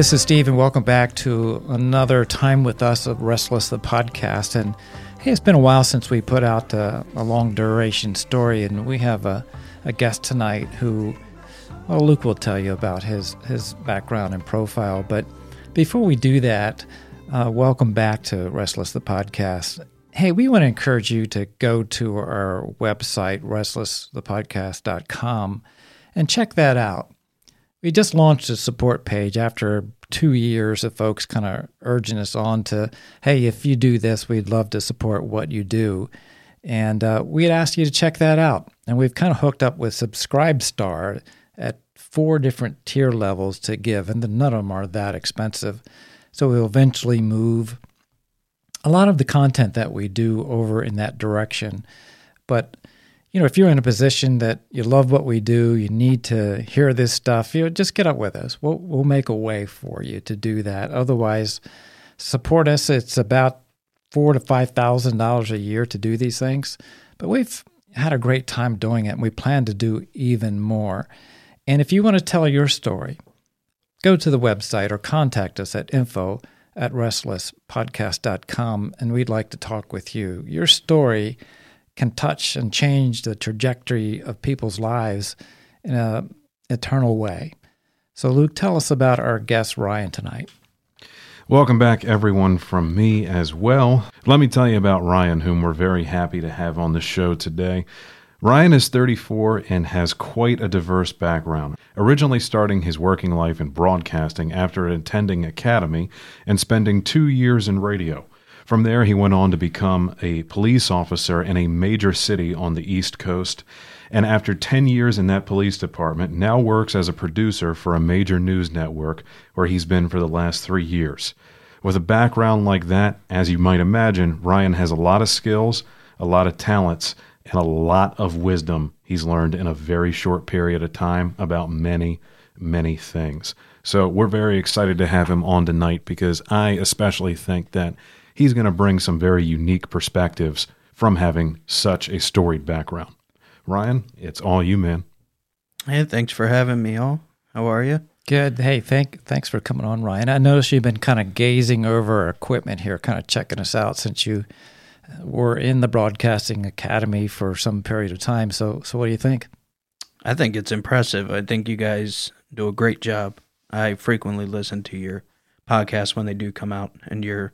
This is Steve, and welcome back to another time with us of Restless the podcast. And hey, it's been a while since we put out a, a long duration story, and we have a, a guest tonight who, well, Luke will tell you about his his background and profile. But before we do that, uh, welcome back to Restless the podcast. Hey, we want to encourage you to go to our website, restlessthepodcast.com, and check that out. We just launched a support page after two years of folks kind of urging us on to, hey, if you do this, we'd love to support what you do. And uh, we had asked you to check that out. And we've kind of hooked up with Subscribestar at four different tier levels to give, and none of them are that expensive. So we'll eventually move a lot of the content that we do over in that direction. But you know, if you're in a position that you love what we do, you need to hear this stuff, you know, just get up with us. We'll we'll make a way for you to do that. Otherwise, support us. It's about four to five thousand dollars a year to do these things, but we've had a great time doing it, and we plan to do even more. And if you want to tell your story, go to the website or contact us at info at restlesspodcast.com, and we'd like to talk with you. Your story can touch and change the trajectory of people's lives in an eternal way. So, Luke, tell us about our guest, Ryan, tonight. Welcome back, everyone, from me as well. Let me tell you about Ryan, whom we're very happy to have on the show today. Ryan is 34 and has quite a diverse background, originally starting his working life in broadcasting after attending academy and spending two years in radio. From there, he went on to become a police officer in a major city on the East Coast, and after 10 years in that police department, now works as a producer for a major news network where he's been for the last three years. With a background like that, as you might imagine, Ryan has a lot of skills, a lot of talents, and a lot of wisdom he's learned in a very short period of time about many, many things. So we're very excited to have him on tonight because I especially think that he's going to bring some very unique perspectives from having such a storied background. Ryan, it's all you, man. Hey, thanks for having me all. How are you? Good. Hey, thank thanks for coming on, Ryan. I noticed you've been kind of gazing over our equipment here, kind of checking us out since you uh, were in the broadcasting academy for some period of time. So, so what do you think? I think it's impressive. I think you guys do a great job. I frequently listen to your podcast when they do come out, and your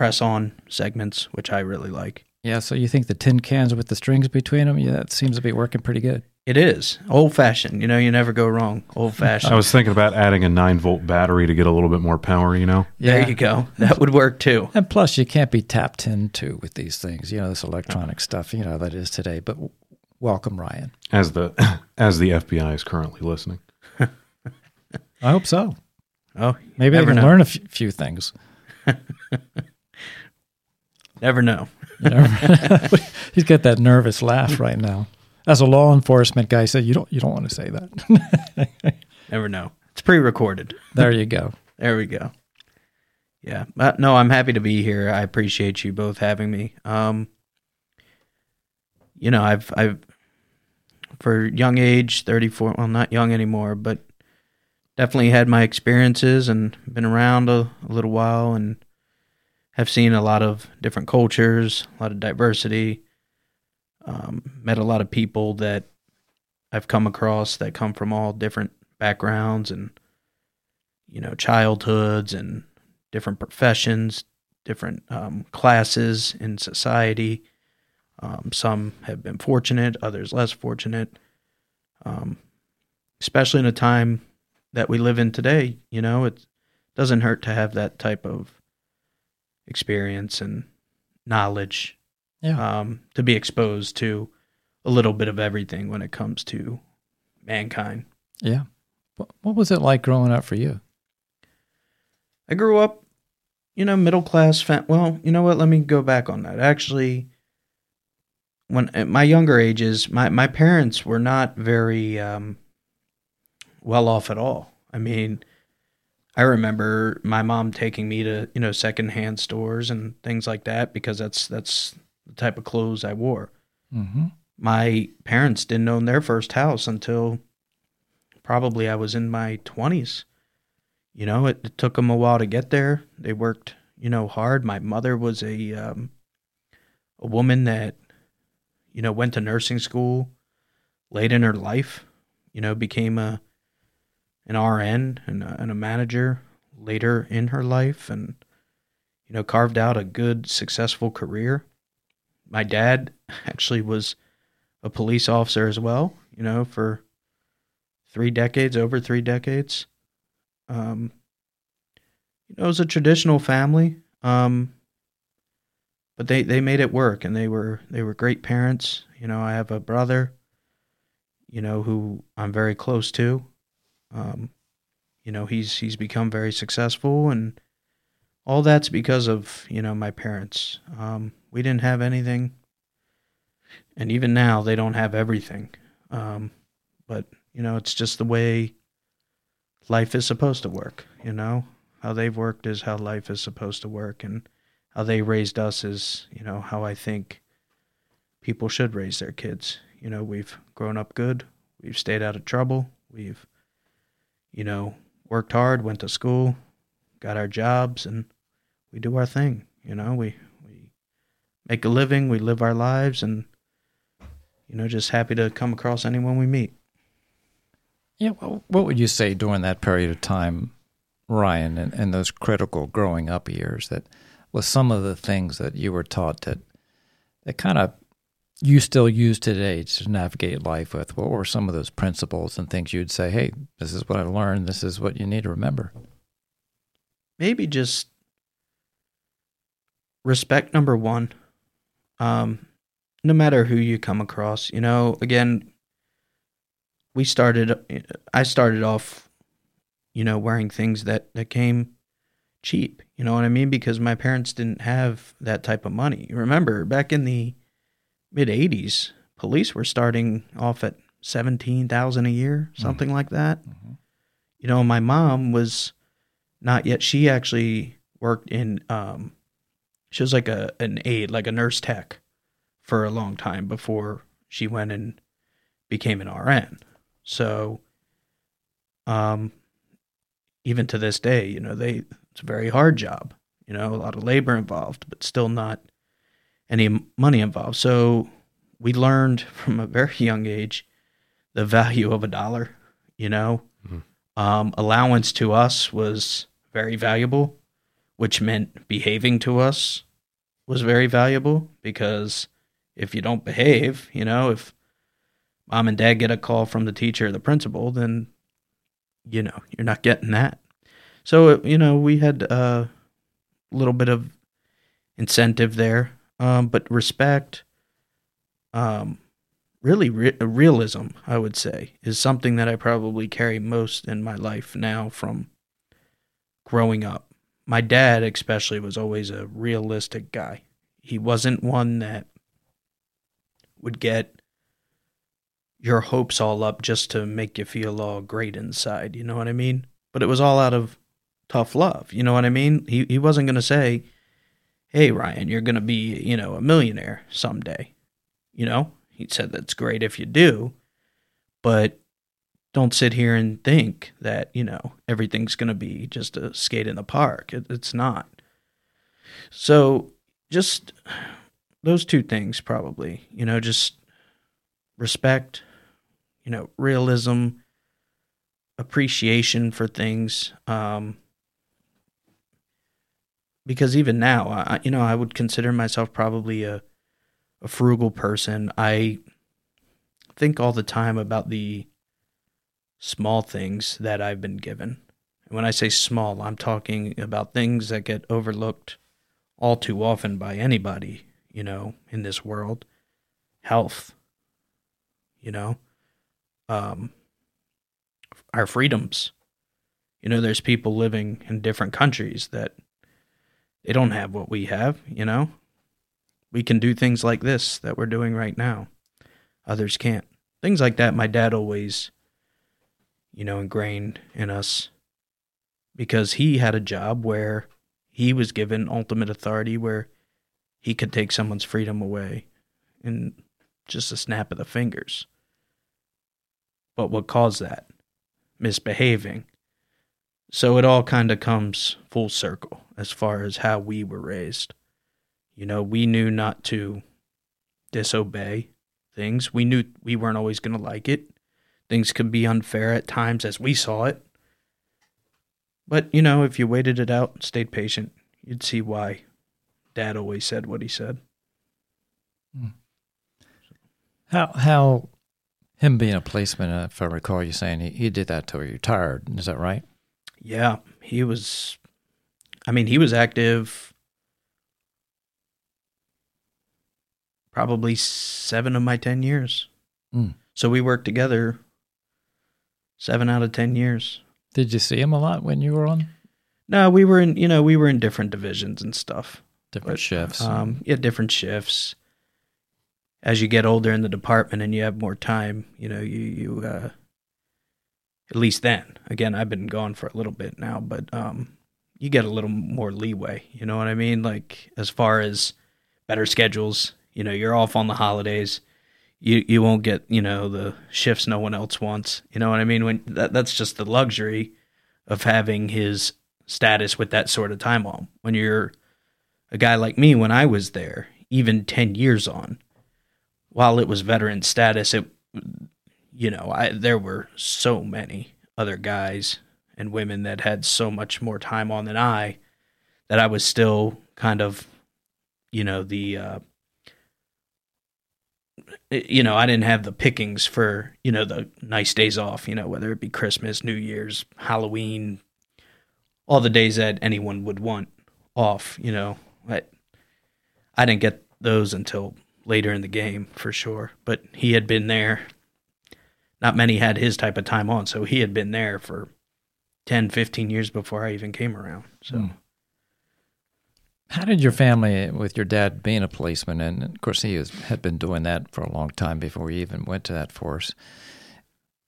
press on segments, which I really like. Yeah, so you think the tin cans with the strings between them, yeah, that seems to be working pretty good. It is old fashioned. You know, you never go wrong. Old fashioned. I was thinking about adding a nine volt battery to get a little bit more power. You know. Yeah. There you go. That would work too. And plus, you can't be tapped into with these things. You know, this electronic stuff. You know that is today. But welcome, Ryan. As the as the FBI is currently listening. I hope so. Oh, maybe I can know. learn a f- few things. Never know. He's got that nervous laugh right now. As a law enforcement guy, said you don't you don't want to say that. Never know. It's pre-recorded. There you go. there we go. Yeah. But no, I'm happy to be here. I appreciate you both having me. Um you know, I've I've for young age, 34, well not young anymore, but definitely had my experiences and been around a, a little while and have seen a lot of different cultures, a lot of diversity. Um, met a lot of people that I've come across that come from all different backgrounds and you know childhoods and different professions, different um, classes in society. Um, some have been fortunate, others less fortunate. Um, especially in a time that we live in today, you know, it doesn't hurt to have that type of experience and knowledge yeah. um, to be exposed to a little bit of everything when it comes to mankind. Yeah. What was it like growing up for you? I grew up, you know, middle class. Fam- well, you know what? Let me go back on that. Actually, when at my younger ages, my my parents were not very um, well off at all. I mean, I remember my mom taking me to you know secondhand stores and things like that because that's that's the type of clothes I wore. Mm-hmm. My parents didn't own their first house until probably I was in my twenties. you know, it, it took them a while to get there. They worked, you know, hard. My mother was a um, a woman that, you know, went to nursing school late in her life. You know, became a an RN and a, and a manager later in her life, and you know, carved out a good, successful career. My dad actually was a police officer as well. You know, for three decades, over three decades. Um, you know, it was a traditional family, um, but they they made it work, and they were they were great parents. You know, I have a brother, you know, who I'm very close to. Um, you know, he's he's become very successful, and all that's because of you know my parents. Um, we didn't have anything, and even now they don't have everything. Um, but you know, it's just the way life is supposed to work. You know, how they've worked is how life is supposed to work, and how they raised us is you know how I think people should raise their kids. You know, we've grown up good. We've stayed out of trouble. We've, you know, worked hard, went to school, got our jobs, and we do our thing. You know, we we make a living, we live our lives, and you know, just happy to come across anyone we meet. Yeah, well, what would you say during that period of time, Ryan, and, and those critical growing up years that was some of the things that you were taught that that kind of you still use today to navigate life with? What were some of those principles and things you'd say, hey, this is what I learned, this is what you need to remember? Maybe just respect number one. Um, no matter who you come across, you know, again, we started, I started off, you know, wearing things that, that came cheap. You know what I mean? Because my parents didn't have that type of money. Remember, back in the mid 80s, police were starting off at 17,000 a year, mm-hmm. something mm-hmm. like that. Mm-hmm. You know, my mom was not yet she actually worked in um she was like a an aide, like a nurse tech for a long time before she went and became an RN. So um even to this day, you know, they it's a very hard job. You know, a lot of labor involved, but still not any money involved. So we learned from a very young age the value of a dollar. You know, mm-hmm. um, allowance to us was very valuable, which meant behaving to us was very valuable because if you don't behave, you know, if mom and dad get a call from the teacher or the principal, then you know you're not getting that. So you know we had a little bit of incentive there, um, but respect, um, really re- realism, I would say, is something that I probably carry most in my life now from growing up. My dad, especially, was always a realistic guy. He wasn't one that would get your hopes all up just to make you feel all great inside. You know what I mean? But it was all out of tough love. You know what I mean? He he wasn't gonna say, "Hey Ryan, you're gonna be you know a millionaire someday." You know, he said that's great if you do, but don't sit here and think that you know everything's gonna be just a skate in the park. It, it's not. So just those two things probably. You know, just respect. You know, realism appreciation for things um, because even now, I, you know, I would consider myself probably a a frugal person. I think all the time about the small things that I've been given. And when I say small, I'm talking about things that get overlooked all too often by anybody, you know, in this world. Health, you know, um, our freedoms. You know, there's people living in different countries that they don't have what we have, you know? We can do things like this that we're doing right now. Others can't. Things like that, my dad always, you know, ingrained in us because he had a job where he was given ultimate authority where he could take someone's freedom away in just a snap of the fingers. But what caused that? Misbehaving. So it all kind of comes full circle as far as how we were raised. You know, we knew not to disobey things. We knew we weren't always going to like it. Things could be unfair at times as we saw it. But, you know, if you waited it out stayed patient, you'd see why dad always said what he said. Hmm. How how him being a policeman, if I recall you saying he, he did that till he retired. Is that right? Yeah, he was. I mean, he was active probably seven of my 10 years. Mm. So we worked together seven out of 10 years. Did you see him a lot when you were on No, we were in, you know, we were in different divisions and stuff. different But, shifts? Um, yeah, different shifts. As you get older in the department and you have more time, you know, you, you, uh, at least then, again, I've been gone for a little bit now, but, um, you get a little more leeway. You know what I mean? Like as far as better schedules, you know, you're off on the holidays. You, you won't get, you know, the shifts no one else wants. You know what I mean? When that, that's just the luxury of having his status with that sort of time on. When you're a guy like me, when I was there, even 10 years on, while it was veteran status, it, you know, I, there were so many other guys and women that had so much more time on than I that I was still kind of, you know, the, uh, you know, I didn't have the pickings for, you know, the nice days off, you know, whether it be Christmas, New Year's, Halloween, all the days that anyone would want off, you know. I, I didn't get those until later in the game for sure, but he had been there. Not many had his type of time on, so he had been there for 10, 15 years before I even came around. So, Hmm. How did your family, with your dad being a policeman, and of course he was, had been doing that for a long time before he even went to that force,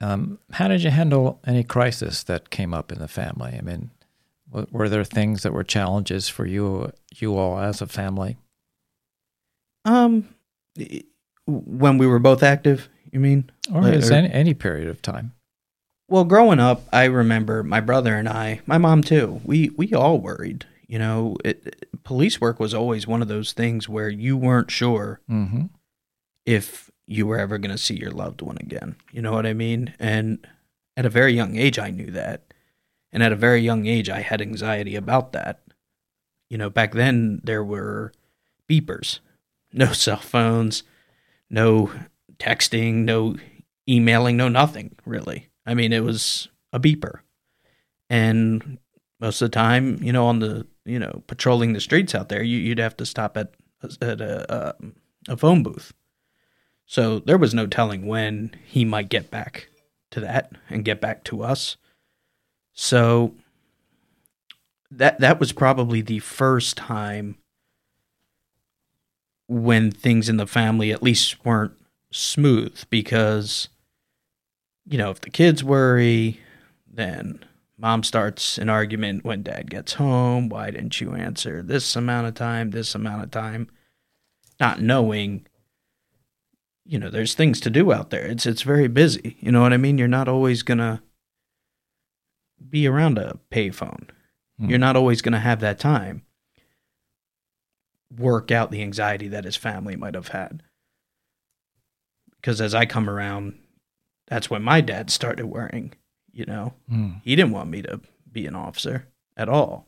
um, how did you handle any crisis that came up in the family? I mean, were there things that were challenges for you, you all as a family? um, when we were both active, you mean? Or Like, is any, any period of time? Well, growing up, I remember my brother and I, my mom too. We we all worried. You know, it, police work was always one of those things where you weren't sure Mm-hmm. if you were ever going to see your loved one again. You know what I mean? And at a very young age, I knew that. And at a very young age, I had anxiety about that. You know, back then, there were beepers, no cell phones, no texting, no emailing, no nothing really. I mean, it was a beeper. And most of the time, you know, on the, you know, patrolling the streets out there, you, you'd have to stop at, at a, uh, a phone booth. So there was no telling when he might get back to that and get back to us. So that that was probably the first time when things in the family at least weren't smooth because you know, if the kids worry, then mom starts an argument when dad gets home. Why didn't you answer this amount of time, this amount of time? Not knowing, you know, there's things to do out there. It's it's very busy. You know what I mean? You're not always gonna be around a payphone. Hmm. You're not always gonna have that time. Work out the anxiety that his family might have had. Because as I come around, that's when my dad started worrying, you know. Mm. He didn't want me to be an officer at all.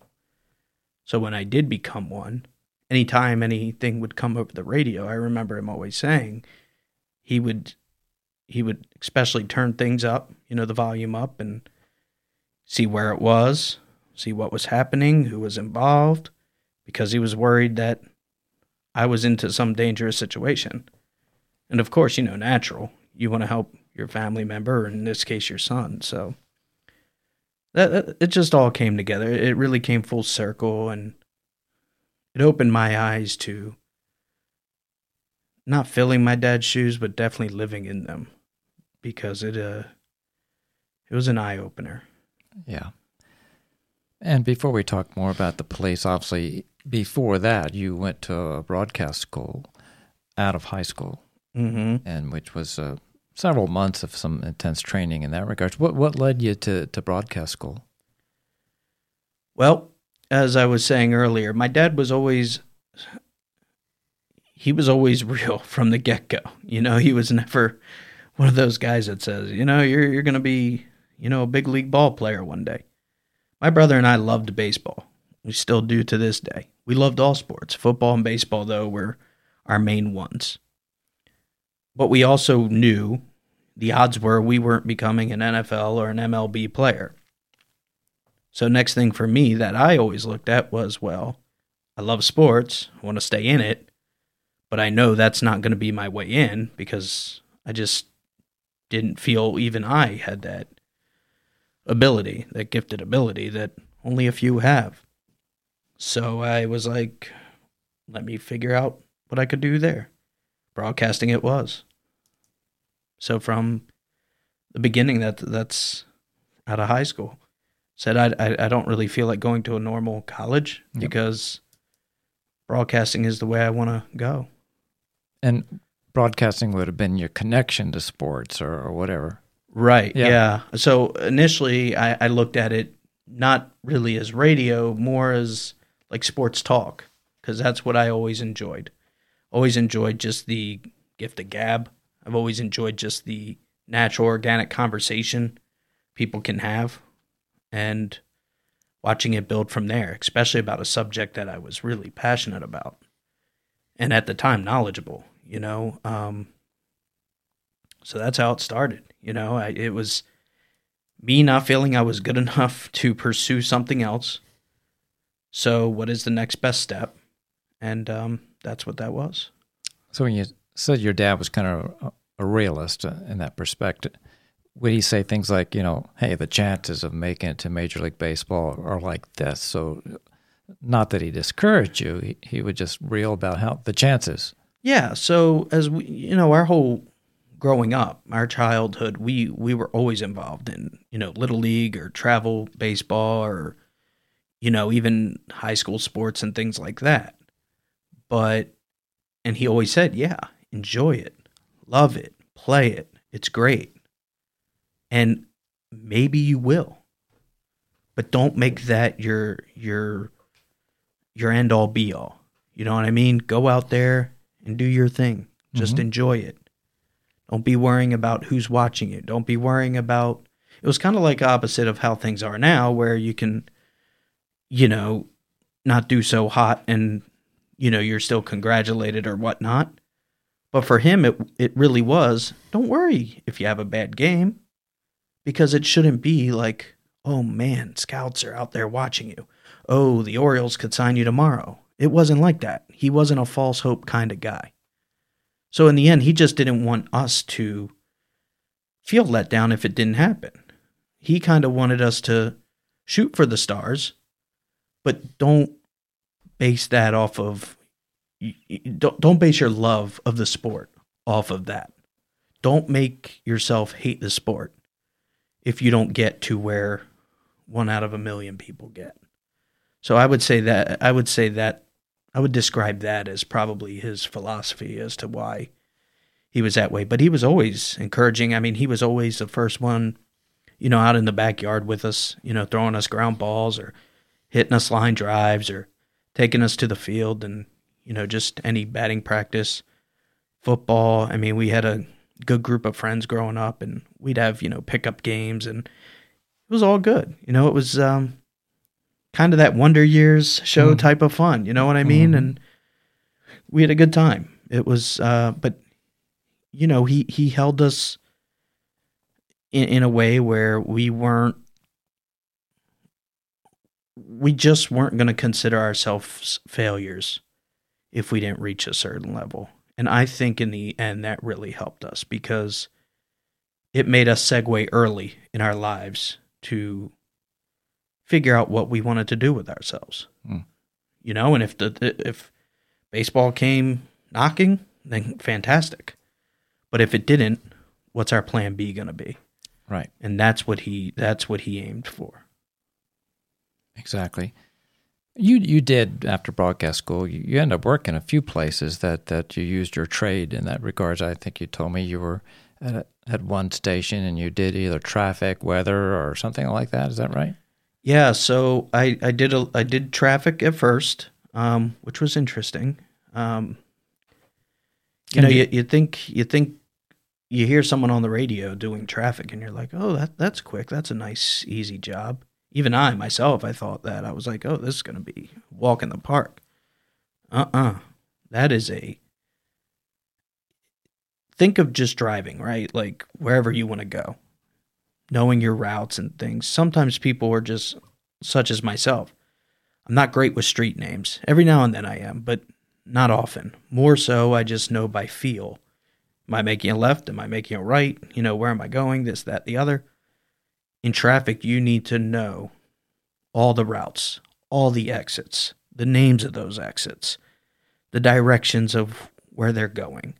So when I did become one, anytime anything would come over the radio, I remember him always saying he would he would especially turn things up, you know, the volume up and see where it was, see what was happening, who was involved, because he was worried that I was into some dangerous situation. And of course, you know, natural. You want to help your family member, in this case, your son. So that, that it just all came together. It really came full circle, and it opened my eyes to not filling my dad's shoes, but definitely living in them, because it uh it was an eye opener. Yeah. And before we talk more about the police, obviously, before that, you went to a broadcast school out of high school, Mm-hmm. and which was uh, several months of some intense training in that regard. What what led you to, to broadcast school? Well, as I was saying earlier, my dad was always he was always real from the get go. You know, he was never one of those guys that says, you know, you're you're gonna be, you know, a big league ball player one day. My brother and I loved baseball. We still do to this day. We loved all sports. Football and baseball, though, were our main ones. But we also knew the odds were we weren't becoming an NFL or an MLB player. So, next thing for me that I always looked at was well, I love sports, I want to stay in it, but I know that's not going to be my way in because I just didn't feel even I had that ability, that gifted ability that only a few have. So I was like, let me figure out what I could do there. Broadcasting it was. So from the beginning, that that's out of high school. Said I, I, I don't really feel like going to a normal college Yep. because broadcasting is the way I want to go. And broadcasting would have been your connection to sports or, or whatever. Right. Yeah. Yeah. So initially, I, I looked at it not really as radio, more as like sports talk, because that's what I always enjoyed. Always enjoyed just the gift of gab. I've always enjoyed just the natural, organic conversation people can have and watching it build from there, especially about a subject that I was really passionate about and at the time knowledgeable, you know. Um, so that's how it started. You know, I, it was me not feeling I was good enough to pursue something else. So, what is the next best step? And um, that's what that was. So when you said your dad was kind of a, a realist uh, in that perspective, would he say things like, you know, hey, the chances of making it to Major League Baseball are like this? So, not that he discouraged you, he, he would just reel about how the chances. Yeah. So, as we, you know, our whole growing up, our childhood, we we were always involved in you know little league or travel baseball or you know even high school sports and things like that. But and he always said, yeah, enjoy it, love it, play it. It's great, and maybe you will, but don't make that your your your end all be all. You know what I mean? Go out there and do your thing. Just Mhm. enjoy it. Don't be worrying about who's watching you. Don't be worrying about. It was kind of like opposite of how things are now, where you can, you know, not do so hot and, you know, you're still congratulated or whatnot. But for him, it it really was. Don't worry if you have a bad game, because it shouldn't be like, oh man, scouts are out there watching you. Oh, the Orioles could sign you tomorrow. It wasn't like that. He wasn't a false hope kind of guy. So in the end, he just didn't want us to feel let down if it didn't happen. He kind of wanted us to shoot for the stars, but don't base that off of don't don't base your love of the sport off of that. Don't make yourself hate the sport if you don't get to where one out of a million people get. So I would say that I would say that I would describe that as probably his philosophy as to why he was that way. But he was always encouraging. I mean, he was always the first one, you know, out in the backyard with us, you know, throwing us ground balls or hitting us line drives or taking us to the field and, you know, just any batting practice, football. I mean, we had a good group of friends growing up and we'd have, you know, pickup games and it was all good. You know, it was um kind of that Wonder Years show Mhm. type of fun. You know what I mean? Mhm. And we had a good time. It was, uh, but you know, he he held us in in a way where we weren't. We just weren't going to consider ourselves failures if we didn't reach a certain level. And I think in the end that really helped us because it made us segue early in our lives to figure out what we wanted to do with ourselves. Hmm. You know, and if the if baseball came knocking, then fantastic. But if it didn't, what's our plan B going to be? Right. And that's what he that's what he aimed for. Exactly. You you did after broadcast school. You, you ended up working a few places that, that you used your trade in that regards. I think you told me you were at, a, at one station and you did either traffic, weather, or something like that. Is that right? Yeah, so I I did a I did traffic at first, um, which was interesting. Um, you know, you- you, you think you think you hear someone on the radio doing traffic, and you're like, oh, that that's quick. That's a nice, easy job. Even I myself, I thought that I was like, oh, this is gonna be walk in the park. Uh uh that is a. Think of just driving, right? Like wherever you want to go, knowing your routes and things. Sometimes people are just such as myself. I'm not great with street names. Every now and then I am, but not often. More so, I just know by feel. Am I making a left? Am I making a right? You know, where am I going? This, that, the other. In traffic, you need to know all the routes, all the exits, the names of those exits, the directions of where they're going.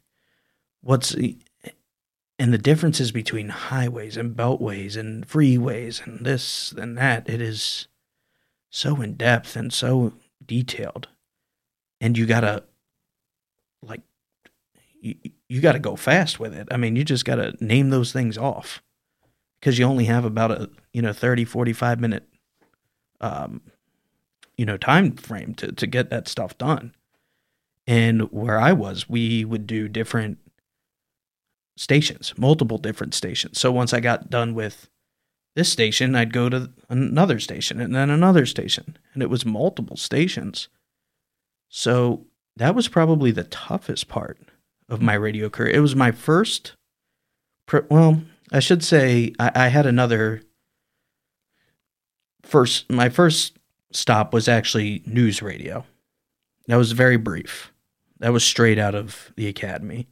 What's and the differences between highways and beltways and freeways and this and that. It is so in depth and so detailed and you gotta like you, you gotta go fast with it i mean you just gotta name those things off because you only have about a you know 30 45 minute um you know time frame to, to get that stuff done and where i was we would do different stations multiple different stations so once i got done with this station, I'd go to another station and then another station. And it was multiple stations. So that was probably the toughest part of my radio career. It was my first, well, I should say I, I had another first, my first stop was actually news radio. That was very brief. That was straight out of the academy.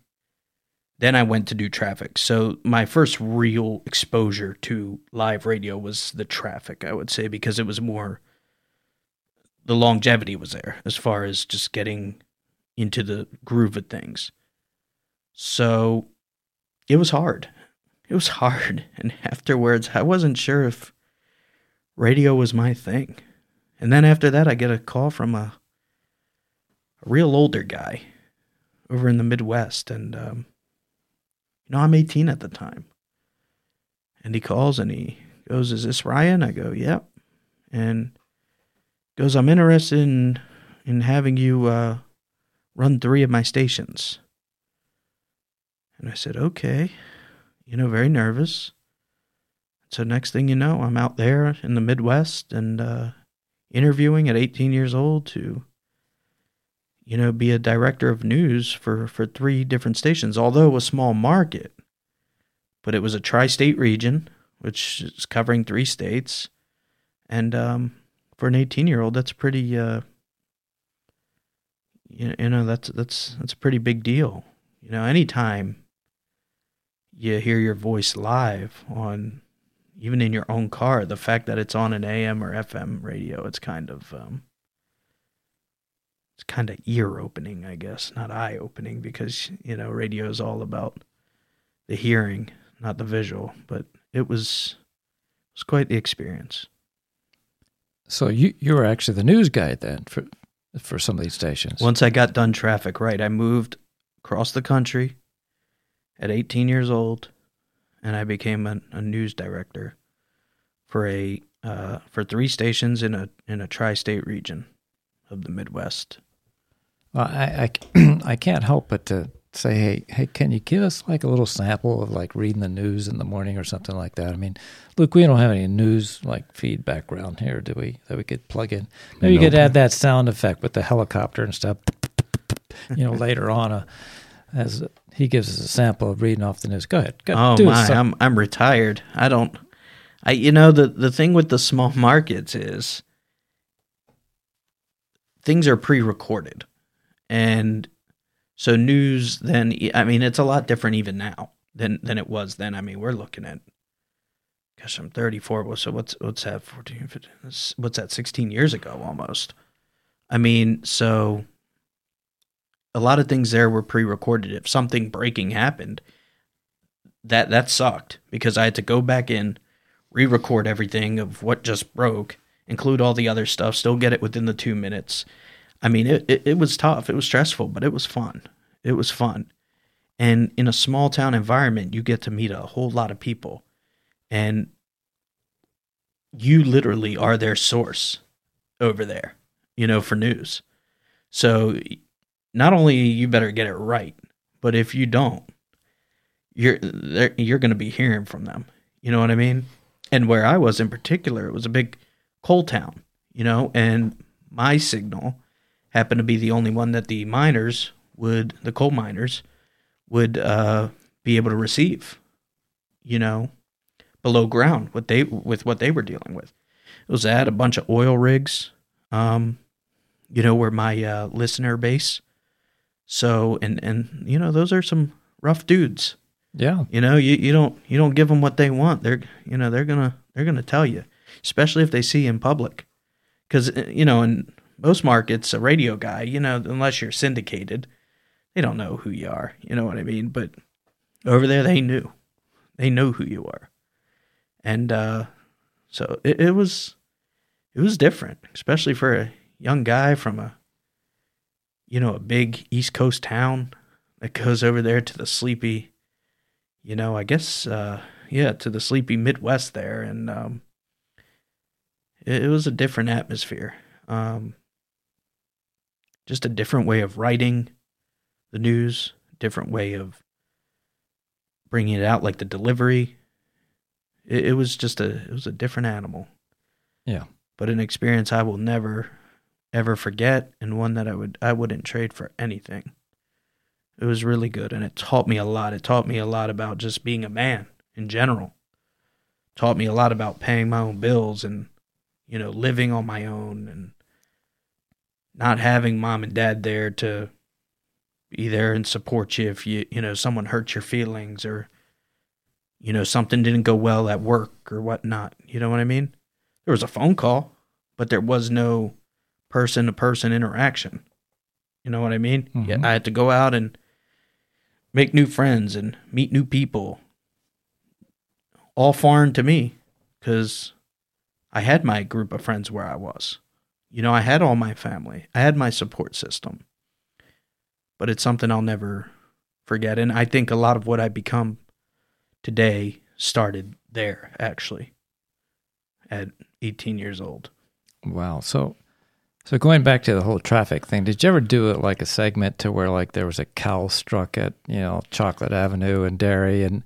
Then I went to do traffic. So my first real exposure to live radio was the traffic, I would say, because it was more the longevity was there as far as just getting into the groove of things. So it was hard. It was hard. And afterwards, I wasn't sure if radio was my thing. And then after that, I get a call from a, a real older guy over in the Midwest. And, um, you know, I'm 18 at the time. And he calls and he goes, Is this Ryan? I go, Yep. And goes, I'm interested in, in having you uh, run three of my stations. And I said, Okay. You know, very nervous. So next thing you know, I'm out there in the Midwest and uh, interviewing at 18 years old to you know, be a director of news for, for three different stations, although a small market. But it was a tri state region, which is covering three states. And um, for an 18 year old, that's pretty, uh, you, know, that's, that's, that's a pretty big deal. You know, anytime you hear your voice live on, even in your own car, the fact that it's on an AM or FM radio, it's kind of, um, it's kind of ear opening, I guess, not eye opening, because you know radio is all about the hearing, not the visual. But it was it was quite the experience. So you you were actually the news guy then for for some of these stations. Once I got done traffic, right, I moved across the country at 18 years old, and I became a, a news director for a uh, for three stations in a in a tri-state region of the Midwest. Well, I, I, I can't help but to say, hey, hey, can you give us like a little sample of like reading the news in the morning or something like that? I mean, Luke, we don't have any news like feed background here, do we? That we could plug in. Maybe you could Nope. add that sound effect with the helicopter and stuff. You know, later on, uh, as he gives us a sample of reading off the news. Go ahead. Go, Oh do my, I'm I'm retired. I don't. I you know the the thing with the small markets is things are pre-recorded, and so news. Then I mean it's a lot different even now than than it was then. I mean we're looking at. Gosh, I'm 34. So what's what's that? 14, 15, what's that? 16 years ago almost. I mean, so a lot of things there were pre-recorded. If something breaking happened, that that sucked because I had to go back in, re-record everything of what just broke, include all the other stuff, still get it within the two minutes. I mean, it, it, it was tough. It was stressful, but it was fun. It was fun. And in a small town environment, you get to meet a whole lot of people. And you literally are their source over there, you know, for news. So not only you better get it right, but if you don't, you're you're going to be hearing from them. You know what I mean? And where I was in particular, it was a big coal town, you know, and my signal happened to be the only one that the miners would, the coal miners would uh, be able to receive, you know, below ground what they with what they were dealing with. It was at a bunch of oil rigs, um, you know, where my uh, listener base. So and and you know those are some rough dudes. Yeah. You know, you, you don't you don't give them what they want. They're you know they're gonna they're gonna tell you, especially if they see you in public, because you know in most markets a radio guy you know unless you're syndicated, they don't know who you are. You know what I mean? But over there they knew, they know who you are, and uh, so it, it was it was different, especially for a young guy from a you know a big East Coast town that goes over there to the sleepy you know, I guess, uh, yeah, to the sleepy Midwest there, and um, it, it was a different atmosphere. Um, just a different way of writing the news, different way of bringing it out, like the delivery. It, it was just a, it was a different animal. Yeah. but an experience I will never, ever forget, and one that I would, I wouldn't trade for anything. It was really good and it taught me a lot. It taught me a lot about just being a man in general. Taught me a lot about paying my own bills and you know, living on my own and not having mom and dad there to be there and support you if you you know someone hurt your feelings or you know something didn't go well at work or whatnot. You know what I mean? There was a phone call, but there was no person to person interaction. You know what I mean? Mhm. Yeah, I had to go out and make new friends and meet new people. All foreign to me because I had my group of friends where I was. You know, I had all my family, I had my support system. But it's something I'll never forget. And I think a lot of what I've become today started there, actually, at 18 years old. Wow. So, so going back to the whole traffic thing, did you ever do it like a segment to where like there was a cow struck at you know Chocolate Avenue and Dairy, and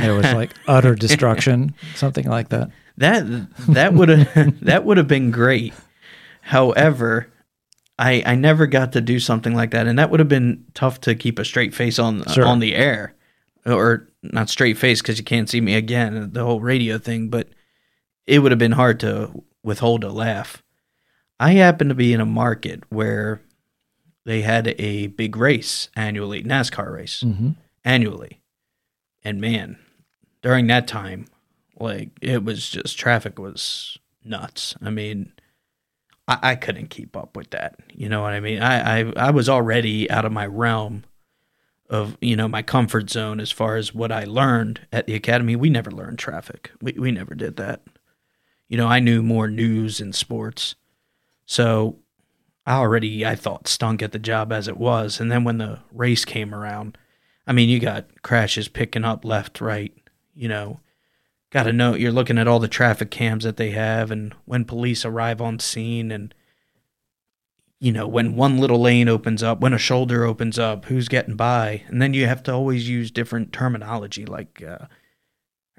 there was like utter destruction, something like that? That that would have that would have been great. However, I I never got to do something like that, and that would have been tough to keep a straight face on Sure. on the air, or not straight face because you can't see me again. The whole radio thing, but it would have been hard to withhold a laugh. I happened to be in a market where they had a big race annually, NASCAR race Mm-hmm. annually. And man, during that time, like it was just traffic was nuts. I mean, I, I couldn't keep up with that. You know what I mean? I, I I was already out of my realm of you know my comfort zone as far as what I learned at the academy. We never learned traffic. We we never did that. You know, I knew more news and sports. So I already I thought stunk at the job as it was. And then when the race came around, I mean, you got crashes picking up left, right, you know. Got to know you're looking at all the traffic cams that they have and when police arrive on scene and you know, when one little lane opens up, when a shoulder opens up, who's getting by. And then you have to always use different terminology like uh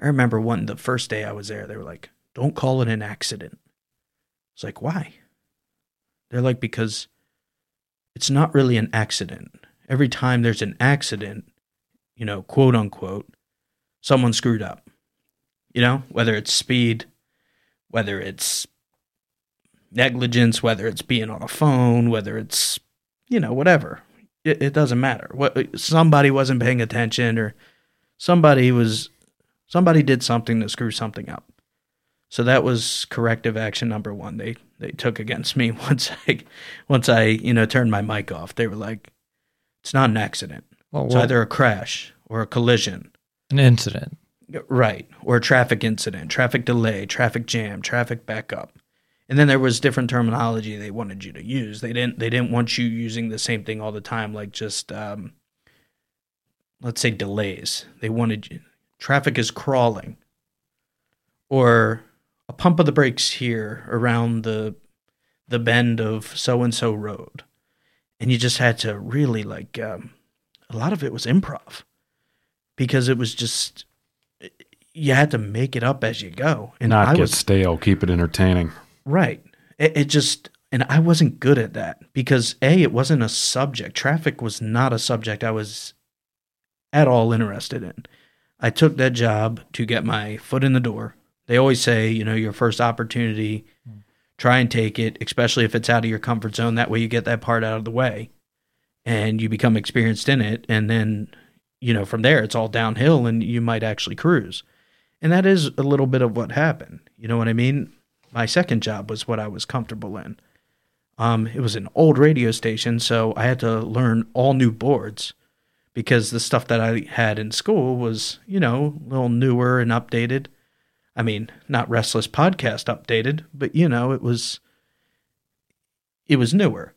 I remember one the first day I was there, they were like, "Don't call it an accident." It's like, "Why?" They're like because it's not really an accident. Every time there's an accident, you know, quote unquote, someone screwed up. You know, whether it's speed, whether it's negligence, whether it's being on a phone, whether it's, you know, whatever. It, it doesn't matter. What somebody wasn't paying attention or somebody was somebody did something to screw something up. So that was corrective action number 1 they they took against me once I once I, you know, turned my mic off. They were like it's not an accident. Well, It's well, either a crash or a collision. an incident. Right. Or a traffic incident, traffic delay, traffic jam, traffic backup. And then there was different terminology they wanted you to use. They didn't they didn't want you using the same thing all the time, like just um, let's say delays. They wanted you traffic is crawling. Or a pump of the brakes here around the the bend of so and so road, and you just had to really like um, a lot of it was improv because it was just you had to make it up as you go, and Not I get was stale, keep it entertaining. Right. It, it just, and I wasn't good at that because A, it wasn't a subject. Traffic was not a subject I was at all interested in. I took that job to get my foot in the door. They always say, you know, your first opportunity, try and take it, especially if it's out of your comfort zone. That way you get that part out of the way and you become experienced in it. And then, you know, from there, it's all downhill and you might actually cruise. And that is a little bit of what happened. You know what I mean? my second job was what I was comfortable in. Um, it was an old radio station, so I had to learn all new boards because the stuff that I had in school was, you know, a little newer and updated. I mean, not Restless Podcast updated, but you know, it was it was newer.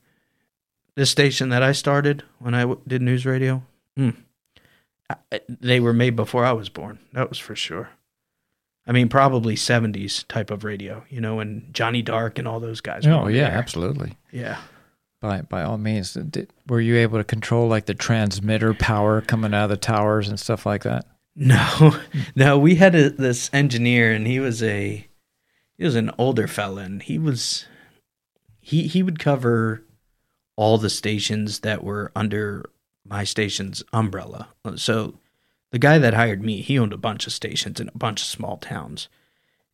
This station that I started when I w- did news radio, mm, I, they were made before I was born. That was for sure. I mean, probably 70s type of radio, you know, and Johnny Dark and all those guys. Oh yeah, there. absolutely. Yeah. By by all means, Did, were you able to control like the transmitter power coming out of the towers and stuff like that? No, no, we had a, this engineer, and he was a he was an older fella, and he was he he would cover all the stations that were under my station's umbrella. So the guy that hired me, he owned a bunch of stations in a bunch of small towns,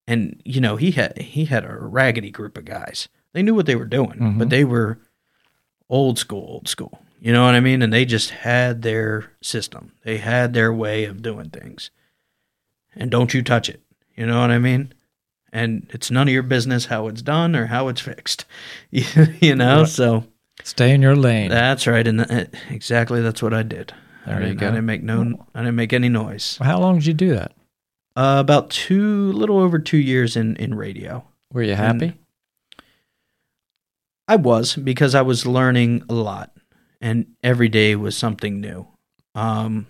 and you know he had he had a raggedy group of guys. They knew what they were doing, but mm-hmm. they were old school, old school. You know what I mean? And they just had their system. They had their way of doing things. And don't you touch it. You know what I mean? And it's none of your business how it's done or how it's fixed. you know? So Stay in your lane. that's right. And that, exactly that's what I did. There I you didn't, go. I didn't make no, I didn't make any noise. How long did you do that? Uh, about two, little over two years in, in radio. Were you happy? I was because I was learning a lot, and every day was something new. Um,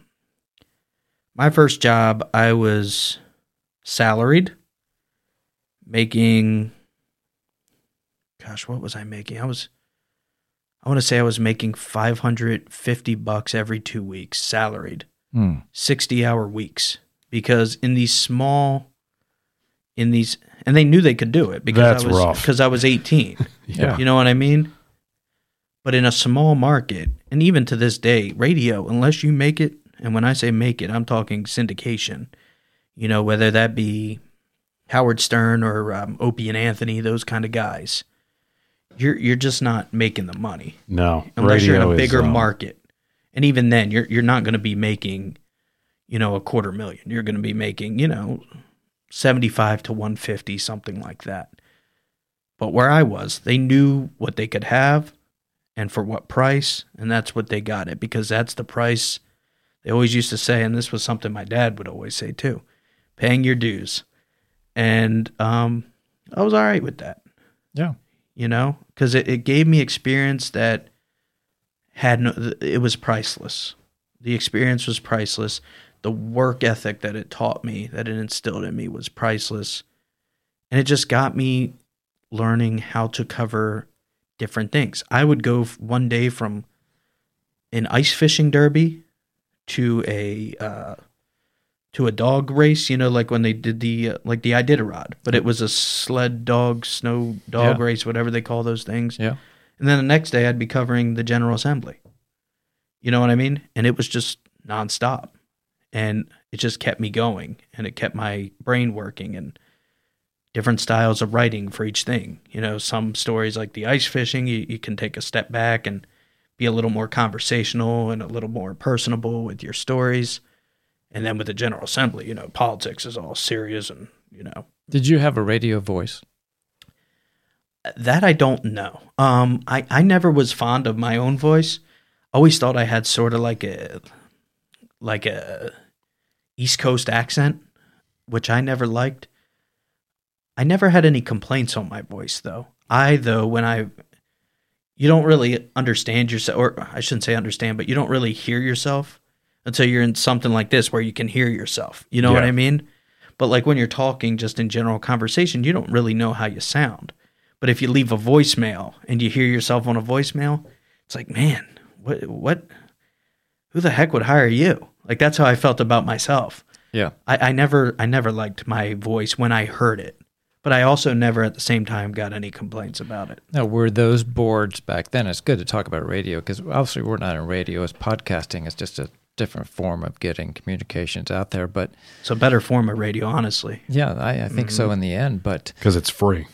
my first job, I was salaried, making. Gosh, what was I making? I was. I want to say I was making five hundred fifty bucks every two weeks, salaried. Hmm. 60 hour weeks because in these small in these and they knew they could do it because That's I was because I was 18 Yeah. you know what I mean but in a small market and even to this day radio unless you make it and when I say make it I'm talking syndication you know whether that be Howard Stern or um, Opie and Anthony those kind of guys you're you're just not making the money No. unless you're in a radio is, bigger um, market. And even then, you're you're not going to be making, you know, a quarter million. You're going to be making, you know, seventy five to one fifty, something like that. But where I was, they knew what they could have, and for what price, and that's what they got it because that's the price. They always used to say, and this was something my dad would always say too, paying your dues, and um, I was all right with that Yeah. you know, because it, it gave me experience that had no, it was priceless. The experience was priceless. The work ethic that it taught me, that it instilled in me, was priceless. And it just got me learning how to cover different things. I would go one day from an ice fishing derby to a uh, to a dog race. You know, like when they did the uh, like the Iditarod, but it was a sled dog, snow dog Yeah. race, whatever they call those things. Yeah. And then the next day, I'd be covering the General Assembly. You know what I mean? And it was just nonstop, and it just kept me going, and it kept my brain working, and different styles of writing for each thing. You know, some stories like the ice fishing, you, you can take a step back and be a little more conversational and a little more personable with your stories. And then with the General Assembly, you know, politics is all serious and, you know, Did you have a radio voice? that I don't know. Um, I, I never was fond of my own voice. Always thought I had sort of like a like a East Coast accent, which I never liked. I never had any complaints on my voice though. I though when I you don't really understand yourself or I shouldn't say understand, but you don't really hear yourself until you're in something like this where you can hear yourself. You know what I mean? But like when you're talking just in general conversation, you don't really know how you sound. But if you leave a voicemail and you hear yourself on a voicemail, it's like, man, what what who the heck would hire you? Like that's how I felt about myself. Yeah. I, I never I never liked my voice when I heard it. But I also never at the same time got any complaints about it. Now, were those boards back then? It's good to talk about radio because obviously we're not in radio. It's podcasting. It's just a different form of getting communications out there. But It's a better form of radio, honestly. yeah, I, I think so mm-hmm. in the end. But because it's free.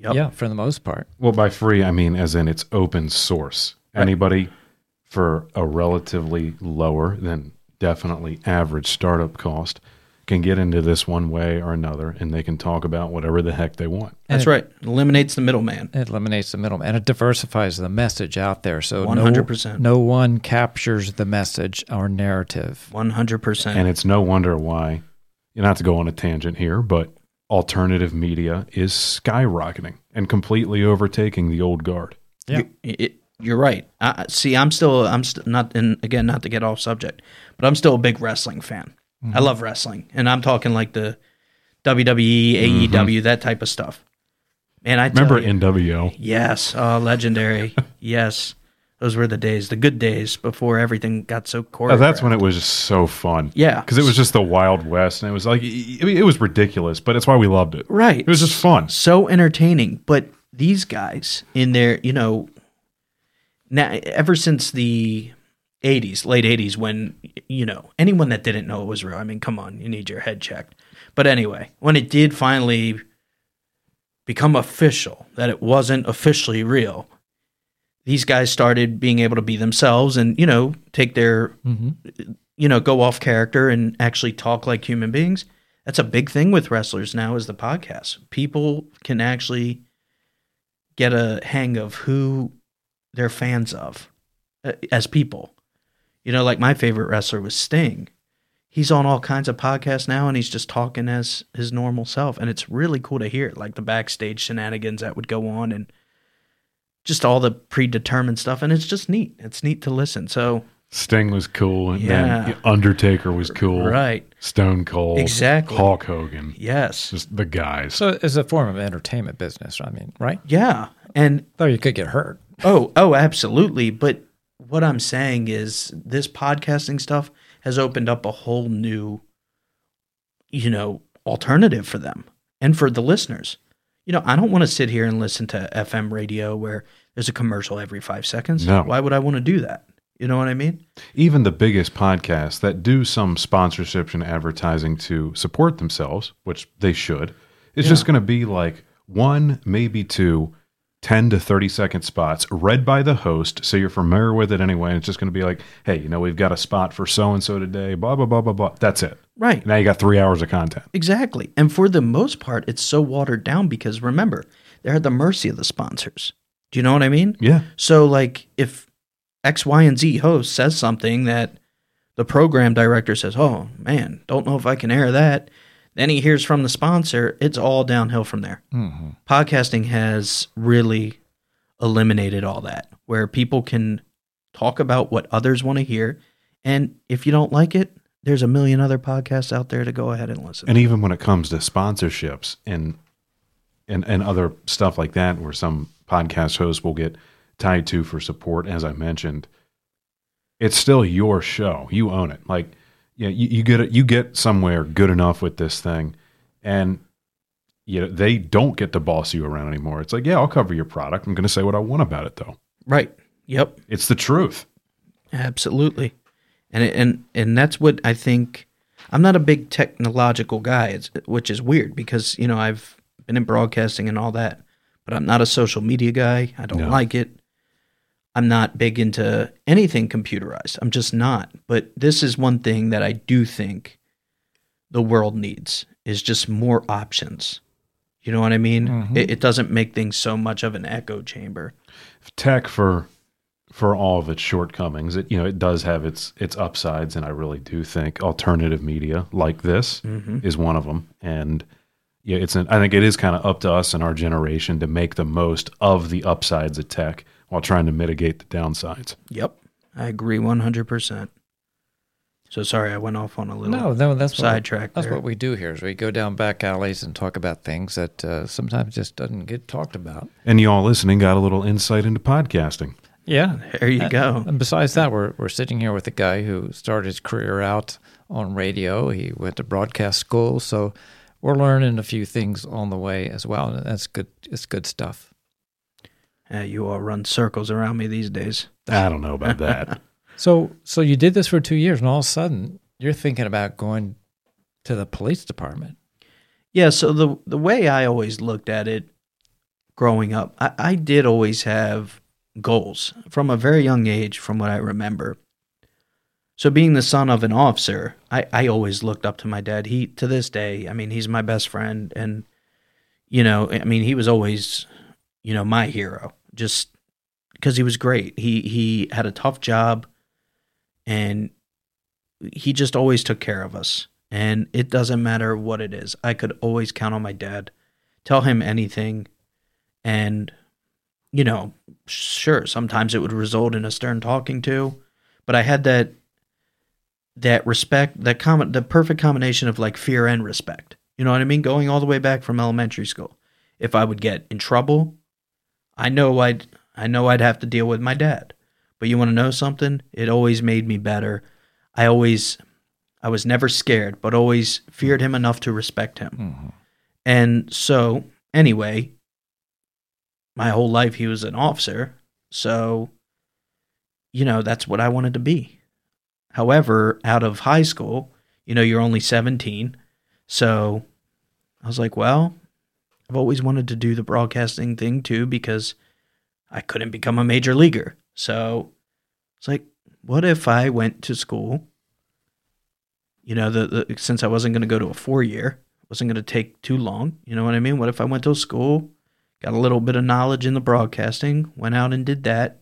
Yep. yeah, for the most part. Well, by free, I mean as in it's open source. Anybody for a relatively lower than definitely average startup cost can get into this one way or another and they can talk about whatever the heck they want. That's right. It Eliminates the middleman. It eliminates the middleman and it diversifies the message out there. So no- 100%. No, one captures the message or narrative. One hundred percent. And it's no wonder why, not to go on a tangent here, but alternative media is skyrocketing and completely overtaking the old guard. Yeah. You, it, you're right. I, see, I'm still, I'm st- not, and again, not to get off subject, but I'm still a big wrestling fan. I love wrestling, and I'm talking like the WWE, AEW, that type of stuff. And I Remember you, NWO? yes, uh, legendary. yes, those were the days, the good days before everything got so choreographed. Oh, that's when it was just so fun. Yeah. Because it was just the Wild West and it was like, I mean, it was ridiculous, but it's why we loved it. right. It was just fun. so entertaining. But these guys in their, you know, now ever since the 80s, late 80s, when, you know, anyone that didn't know it was real, I mean, come on, you need your head checked. But anyway, when it did finally become official that it wasn't officially real, these guys started being able to be themselves and, you know, take their, you know, go off character and actually talk like human beings. That's a big thing with wrestlers now is the podcast. People can actually get a hang of who they're fans of uh, as people. You know, like my favorite wrestler was Sting. He's on all kinds of podcasts now and he's just talking as his normal self. And it's really cool to hear, like the backstage shenanigans that would go on and just all the predetermined stuff. And it's just neat. It's neat to listen. So, Sting was cool, and Yeah. then Undertaker was cool. right. Stone Cold, Exactly. Hulk Hogan, Yes. just the guys. So it's a form of entertainment business. I mean, right? Yeah. And Though you could get hurt. Oh, oh, absolutely. But what I'm saying is this podcasting stuff has opened up a whole new, you know, alternative for them and for the listeners. You know, I don't want to sit here and listen to FM radio where there's a commercial every five seconds. No. Why would I want to do that? You know what I mean? Even the biggest podcasts that do some sponsorship and advertising to support themselves, which they should, it's just going to be like one, maybe two 10 to 30 second spots read by the host so you're familiar with it anyway and it's just going to be like hey you know we've got a spot for so and so today blah blah blah blah blah that's it Right. now you got three hours of content Exactly. And for the most part, it's so watered down because remember, they're at the mercy of the sponsors. Do you know what I mean? yeah So, like, if X, Y, and Z host says something that the program director says, oh, man, don't know if I can air that, then he hears from the sponsor, it's all downhill from there. Mm-hmm. Podcasting has really eliminated all that, where people can talk about what others want to hear. And if you don't like it, there's a million other podcasts out there to go ahead and listen. and even when it comes to sponsorships and and and other stuff like that where some podcast hosts will get tied to for support as i mentioned it's still your show you own it like yeah you, you get it you get somewhere good enough with this thing and you know they don't get to boss you around anymore it's like yeah i'll cover your product i'm going to say what i want about it though right. Yep. it's the truth Absolutely, and and and that's what I think. I'm not a big technological guy, it's, which is weird because you know I've been in broadcasting and all that, but I'm not a social media guy. I don't No. like it. I'm not big into anything computerized. I'm just not. But this is one thing that I do think the world needs is just more options. You know what I mean? Mm-hmm. It, it doesn't make things so much of an echo chamber. tech for for all of its shortcomings it you know it does have its its upsides and i really do think alternative media like this mm-hmm. is one of them and yeah it's an, i think it is kind of up to us and our generation to make the most of the upsides of tech while trying to mitigate the downsides Yep, I agree 100%. So sorry, I went off on a little No, no, that's sidetrack. that's there. what we do here. Is we go down back alleys and talk about things that uh, sometimes just doesn't get talked about. And y'all listening got a little insight into podcasting. Yeah, There you go. And besides that, we're we're sitting here with a guy who started his career out on radio. He went to broadcast school, so we're learning a few things on the way as well. And that's good. It's good stuff. Yeah, you all run circles around me these days. I don't know about that. So so you did this for two years, and all of a sudden you're thinking about going to the police department. Yeah, so the the way I always looked at it growing up, I, I did always have goals from a very young age, from what I remember. So being the son of an officer, I, I always looked up to my dad. He to this day, I mean, he's my best friend and you know, I mean, he was always, you know, my hero. Just because he was great. He he had a tough job and he just always took care of us. And it doesn't matter what it is. I could always count on my dad. Tell him anything. And, you know, sure, sometimes it would result in a stern talking to, but I had that that respect, that com- the perfect combination of like fear and respect. You know what I mean? Going all the way back from elementary school. If I would get in trouble, I know I'd I know I'd have to deal with my dad. But you want to know something? It always made me better. I always I was never scared, but always feared him enough to respect him. Mhm. And so, anyway, my whole life he was an officer. So, you know, that's what I wanted to be. However, out of high school, you know, you're only 17. So I was like, well, I've always wanted to do the broadcasting thing too because I couldn't become a major leaguer. So it's like, what if I went to school? You know, the, the since I wasn't going to go to a four year, wasn't going to take too long. You know what I mean? What if I went to school, got a little bit of knowledge in the broadcasting, went out and did that,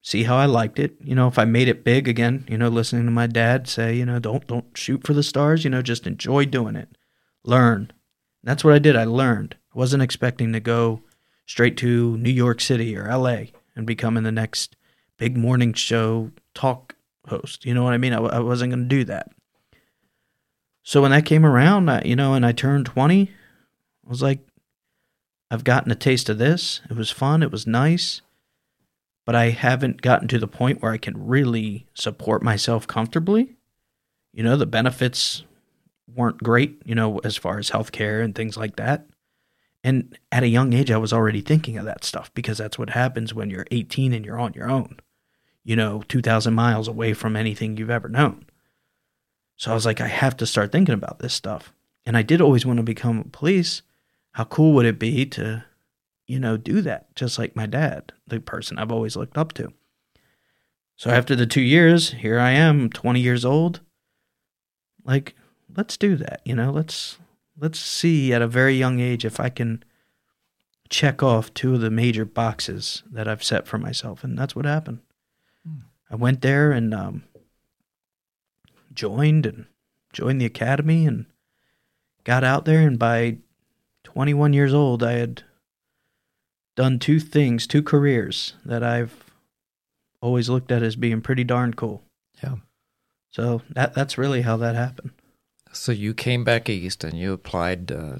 see how I liked it. You know, if I made it big again, you know, listening to my dad say, you know, don't don't shoot for the stars, you know, just enjoy doing it. Learn. That's what I did. I learned. I wasn't expecting to go straight to New York City or LA and becoming the next big morning show talk host. You know what I mean? I, I wasn't going to do that. So when that came around, I, you know, and I turned 20, I was like, I've gotten a taste of this. It was fun. It was nice. But I haven't gotten to the point where I can really support myself comfortably. You know, the benefits weren't great, you know, as far as healthcare and things like that. And at a young age, I was already thinking of that stuff because that's what happens when you're 18 and you're on your own, you know, 2,000 miles away from anything you've ever known. So I was like, I have to start thinking about this stuff. And I did always want to become a police. How cool would it be to, you know, do that just like my dad, the person I've always looked up to? So after the two years, here I am, 20 years old. Like, let's do that, you know, let's let's see at a very young age if I can check off two of the major boxes that I've set for myself. And that's what happened. I went there and um, joined and joined the academy and got out there. And by 21 years old, I had done two things, two careers that I've always looked at as being pretty darn cool. Yeah. So that that's really how that happened. So you came back east and you applied uh,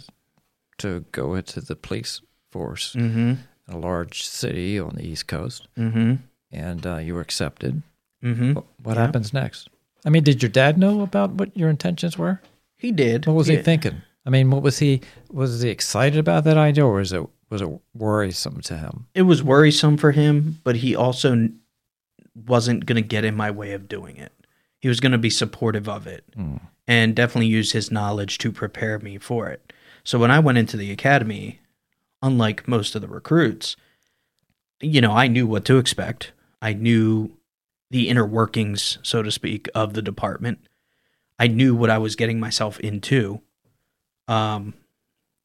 to go into the police force Mm-hmm. in a large city on the East Coast, Mm-hmm. and uh, you were accepted. Mm-hmm. What, what Yeah. happens next? I mean, did your dad know about what your intentions were? He did. What was he Yeah. thinking? I mean, what was he was he excited about that idea, or was it was it worrisome to him? It was worrisome for him, but he also wasn't going to get in my way of doing it. He was going to be supportive of it Hmm. And definitely used his knowledge to prepare me for it. So when I went into the academy, unlike most of the recruits, you know, I knew what to expect. I knew the inner workings, so to speak, of the department. I knew what I was getting myself into. Um,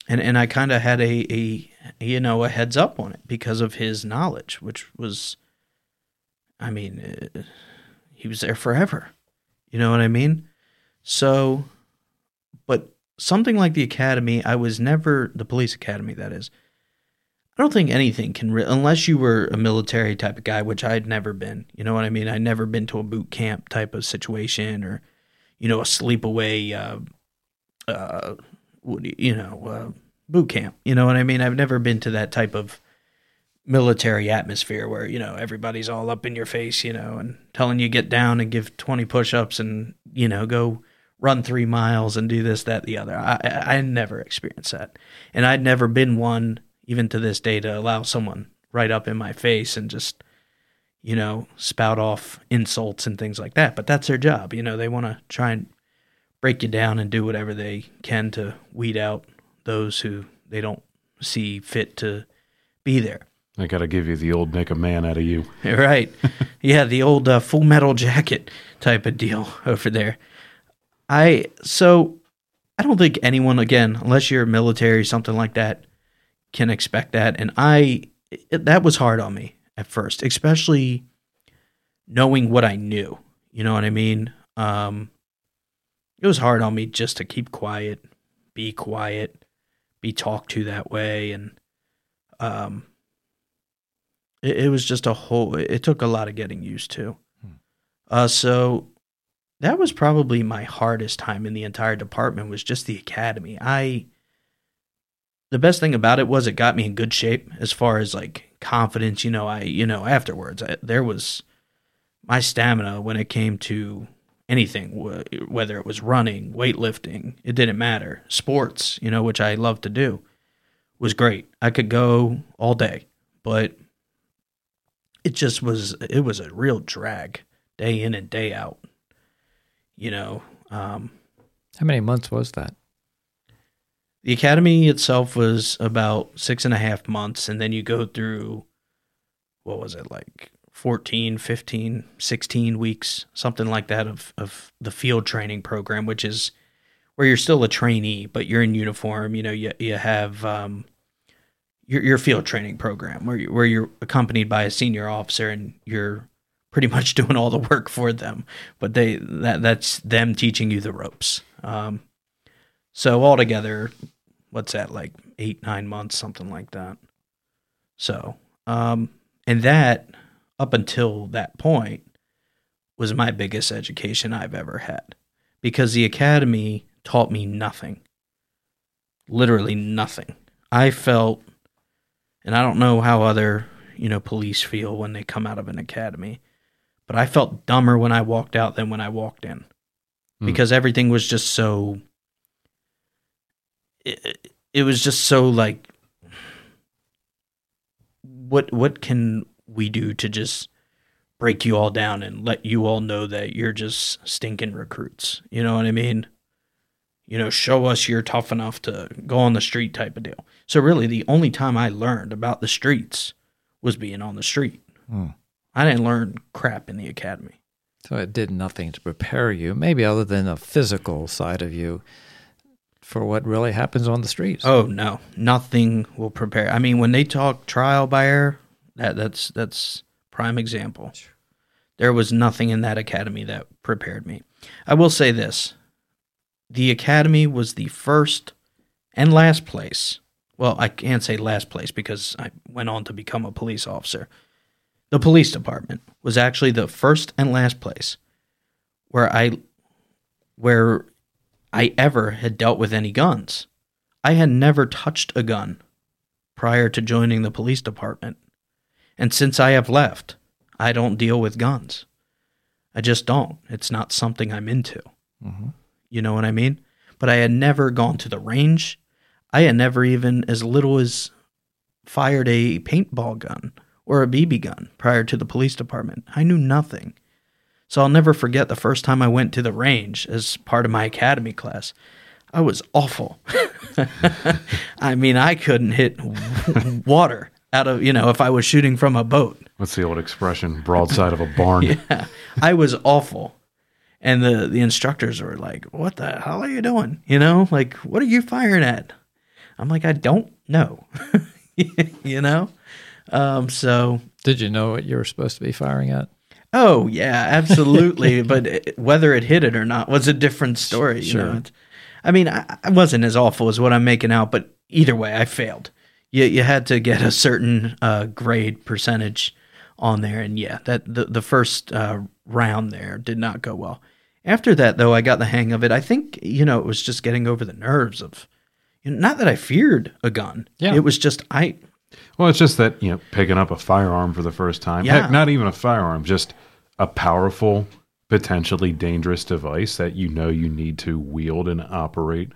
and and I kind of had a, a you know a heads up on it because of his knowledge, which was, I mean, uh, he was there forever. You know what I mean? So, but something like the academy, I was never the police academy. That is, I don't think anything can, re- unless you were a military type of guy, which I'd never been. You know what I mean? I'd never been to a boot camp type of situation or, you know, a sleepaway, uh, uh, you, know, uh, boot camp. You know what I mean? I've never been to that type of military atmosphere where you know everybody's all up in your face, you know, and telling you get down and give twenty push-ups and you know go run three miles and do this, that, the other. I I, never experienced that, and I'd never been one even to this day to allow someone right up in my face and just you know spout off insults and things like that. But that's their job, you know. They want to try and break you down and do whatever they can to weed out those who they don't see fit to be there. I got to give you the old make a man out of you. Right. yeah, the old uh, full metal jacket type of deal over there. I so I don't think anyone again, unless you're military something like that, can expect that and I it, that was hard on me at first, especially knowing what I knew. You know what I mean? Um it was hard on me just to keep quiet, be quiet, be talked to that way and um it, it was just a whole. It took a lot of getting used to. Hmm. Uh, so that was probably my hardest time in the entire department. Was just the academy. I. The best thing about it was it got me in good shape as far as like confidence. You know, I you know afterwards I, there was my stamina when it came to anything, wh- whether it was running, weightlifting, it didn't matter. Sports, you know, which I love to do, was great. I could go all day, but it just was it was a real drag day in and day out you know um, How many months was that? the academy itself was about six and a half months and then you go through what was it like 14 15 16 weeks something like that of, of the field training program which is where you're still a trainee but you're in uniform you know you, you have um, your, your field training program where, you, where you're accompanied by a senior officer and you're pretty much doing all the work for them but they that that's them teaching you the ropes um, so altogether, what's that like eight nine months, something like that. So, um, and that up until that point was my biggest education I've ever had, because the academy taught me nothing, literally nothing. I felt, and I don't know how other you know police feel when they come out of an academy, but I felt dumber when I walked out than when I walked in, Hmm. because everything was just so it, it was just so like what what can we do to just break you all down and let you all know that you're just stinking recruits? You know what i mean? You know show us you're tough enough to go on the street type of deal. So really the only time i learned about the streets was being on the street. Hmm. I didn't learn crap in the academy So it did nothing to prepare you, maybe other than a physical side of you, for what really happens on the streets. Oh no, nothing will prepare. I mean, when they talk trial by error, that that's that's prime example. There was nothing in that academy that prepared me. I will say this: the academy was the first and last place. Well, I can't say last place because I went on to become a police officer. The police department was actually the first and last place where I where I ever had dealt with any guns. I had never touched a gun prior to joining the police department. And since I have left, I don't deal with guns. I just don't. It's not something I'm into. Mhm. You know what I mean? But I had never gone to the range. I had never even as little as fired a paintball gun or a BB gun prior to the police department. I knew nothing. So I'll never forget the first time I went to the range as part of my academy class. I was awful. I mean, I couldn't hit water out of, you know, if I was shooting from a boat. What's the old expression? Broadside of a barn. Yeah. I was awful. And the, the instructors were like, What the hell are you doing? You know, like, what are you firing at? I'm like, I don't know. you know? Um, so Did you know what you were supposed to be firing at? Oh yeah, absolutely. but it, whether it hit it or not was a different story. You Sure. know? I mean, I, I wasn't as awful as what I'm making out, but either way, I failed. you you had to get a certain uh, grade percentage on there, and yeah, that the the first uh, round there did not go well. After that, though, I got the hang of it. I think you know it was just getting over the nerves of, you know, not that I feared a gun. Yeah. it was just I Well, it's just that, you know, picking up a firearm for the first time. Yeah. Heck, not even a firearm, just a powerful, potentially dangerous device that you know you need to wield and operate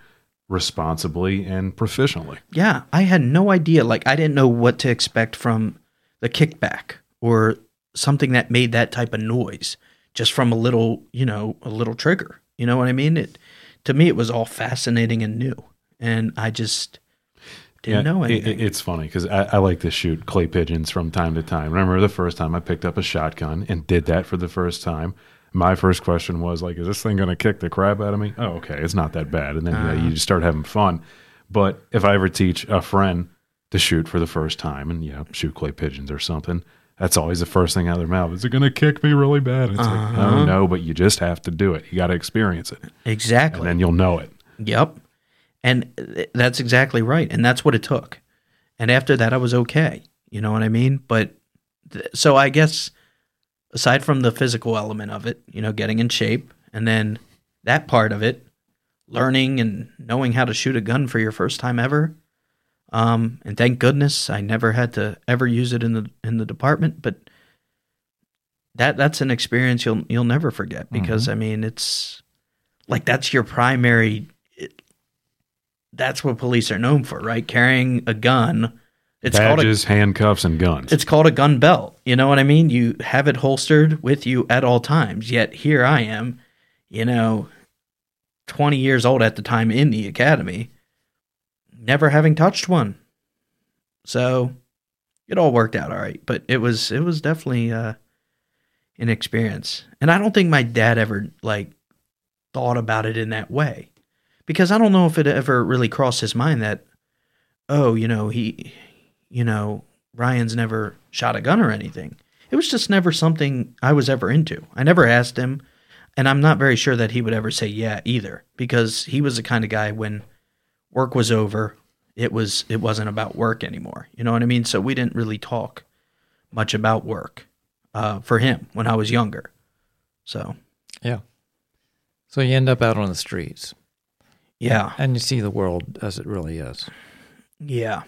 responsibly and proficiently. yeah, I had no idea. Like I didn't know what to expect from the kickback or something that made that type of noise just from a little, you know, a little trigger. You know what I mean? It to me it was all fascinating and new, and I just didn't know anything. it- it's funny because I, I like to shoot clay pigeons from time to time. Remember the first time I picked up a shotgun and did that for the first time? My first question was like, "Is this thing going to kick the crap out of me?" Oh, okay, it's not that bad. And then yeah, uh-huh. you just start having fun. But if I ever teach a friend to shoot for the first time and you know shoot clay pigeons or something, that's always the first thing out of their mouth. Is it going to kick me really bad? It's like, oh uh-huh. no, but you just have to do it. You got to experience it, exactly. and then you'll know it. Yep. And that's exactly right. And that's what it took. And after that, I was okay. You know what I mean? But th- so I guess aside from the physical element of it, you know, getting in shape, and then that part of it, learning and knowing how to shoot a gun for your first time ever. Um, and thank goodness I never had to ever use it in the in the department, but that that's an experience you'll you'll never forget because I mean it's like that's your primary that's what police are known for, right? Carrying a gun. It's called a Badges, handcuffs, and guns. it's called a gun belt. You know what I mean? You have it holstered with you at all times. Yet here I am, you know, 20 years old at the time in the academy, never having touched one. So it all worked out all right, but it was it was definitely uh an experience. And I don't think my dad ever like thought about it in that way. Because I don't know if it ever really crossed his mind that oh, you know, he you know, Ryan's never shot a gun or anything. It was just never something I was ever into. I never asked him, and I'm not very sure that he would ever say yeah either, because he was the kind of guy when work was over, it was it wasn't about work anymore. You know what I mean? So we didn't really talk much about work uh, for him when I was younger. So Yeah. So you end up out on the streets yeah, and you see the world as it really is. Yeah.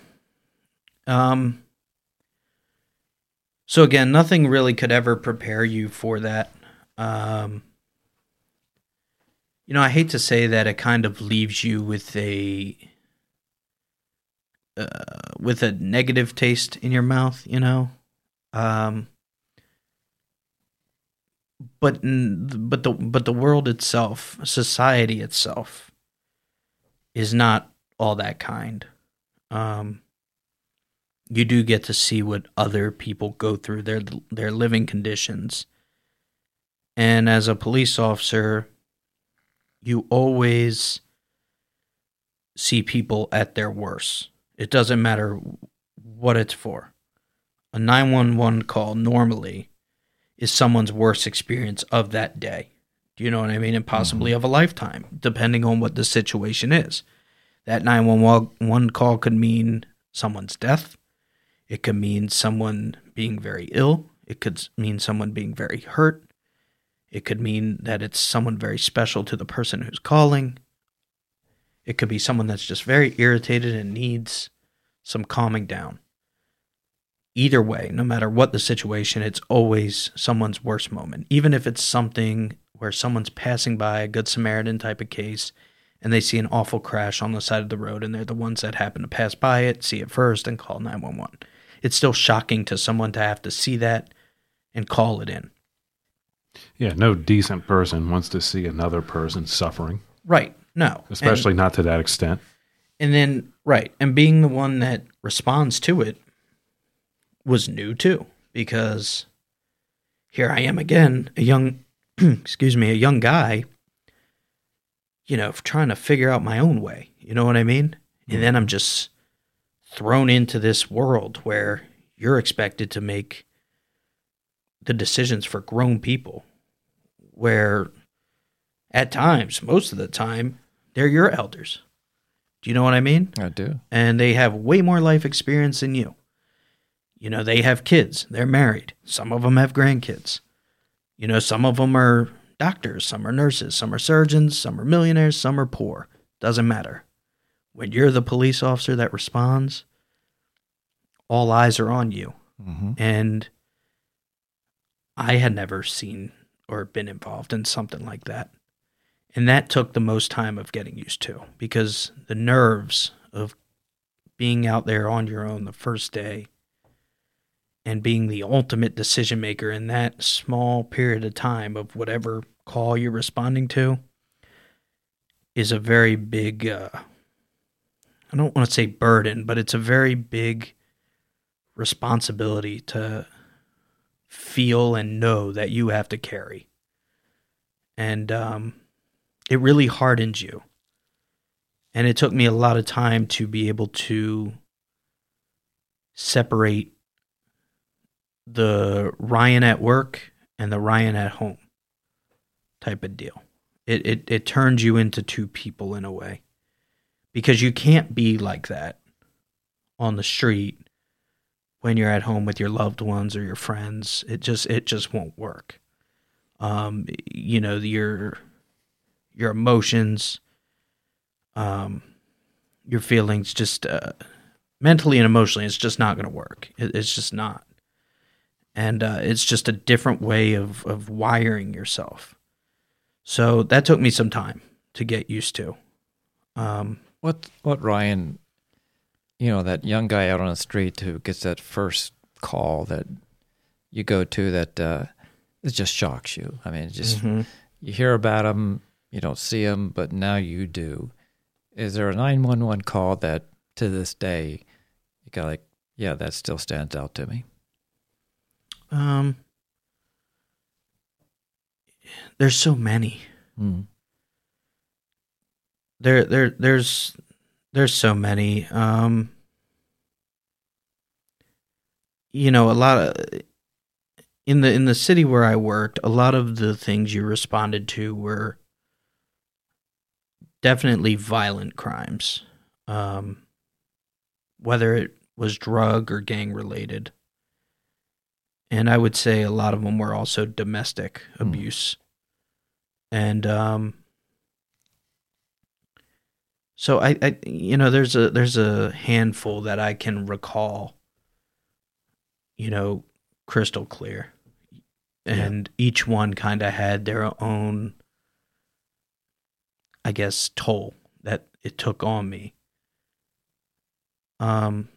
Um so again, nothing really could ever prepare you for that. Um you know, I hate to say that it kind of leaves you with a uh, with a negative taste in your mouth, you know. Um but but the but the world itself, society itself is not all that kind um, you do get to see what other people go through their their living conditions. And as a police officer, you always see people at their worst. It doesn't matter what it's for. A 911 call normally is someone's worst experience of that day. Do you know what I mean? And possibly mm-hmm. of a lifetime, depending on what the situation is. That 911 call could mean someone's death. It could mean someone being very ill. It could mean someone being very hurt. It could mean that it's someone very special to the person who's calling. It could be someone that's just very irritated and needs some calming down. Either way, no matter what the situation, it's always someone's worst moment. Even if it's something where someone's passing by a Good Samaritan type of case and they see an awful crash on the side of the road and they're the ones that happen to pass by it, see it first, and call 911. It's still shocking to someone to have to see that and call it in. Yeah, no decent person wants to see another person suffering, Right. No. especially not to that extent. And, and then, right. And being the one that responds to it was new too, because here I am again, a young, excuse me, a young guy, you know, trying to figure out my own way. You know what I mean? And hmm. then I'm just thrown into this world where you're expected to make the decisions for grown people, where at times, most of the time, they're your elders. Do Do you know what I mean? I do. And they have way more life experience than you. You know, they have kids, they're married. Some of them have grandkids. You know, some of them are doctors, some are nurses, some are surgeons, some are millionaires, some are poor. Doesn't matter. When you're the police officer that responds, all eyes are on you. Mm-hmm. And I had never seen or been involved in something like that. And that took the most time of getting used to because the nerves of being out there on your own the first day and being the ultimate decision maker in that small period of time of whatever call you're responding to is a very big uh, I don't want to say burden, but it's a very big responsibility to feel and know that you have to carry. And um, it really hardens you. And it took me a lot of time to be able to separate the Ryan at work and the Ryan at home type of deal. It, it, it turns you into two people in a way because you can't be like that on the street when you're at home with your loved ones or your friends. It just it just won't work. Um, you know your your emotions, um, your feelings, just uh, mentally and emotionally, it's just not going to work. It, it's just not, and uh, it's just a different way of of wiring yourself. So that took me some time to get used to. Um, What what Ryan, you know, that young guy out on the street who gets that first call that you go to that uh, it just shocks you. I mean, it just mhm. you hear about him, you don't see him, but now you do. Is there a nine one one call that to this day you got like, yeah, that still stands out to me. Um, there's so many. Mm. There, there, there's, there's so many. Um, you know, a lot of in the in the city where I worked, a lot of the things you responded to were definitely violent crimes, um, whether it was drug or gang related. And I would say a lot of them were also domestic Hmm. abuse. And um, so I, I, you know, there's a there's a handful that I can recall. You know, crystal clear, and each one kind of had their own, I guess, toll that it took on me. Um,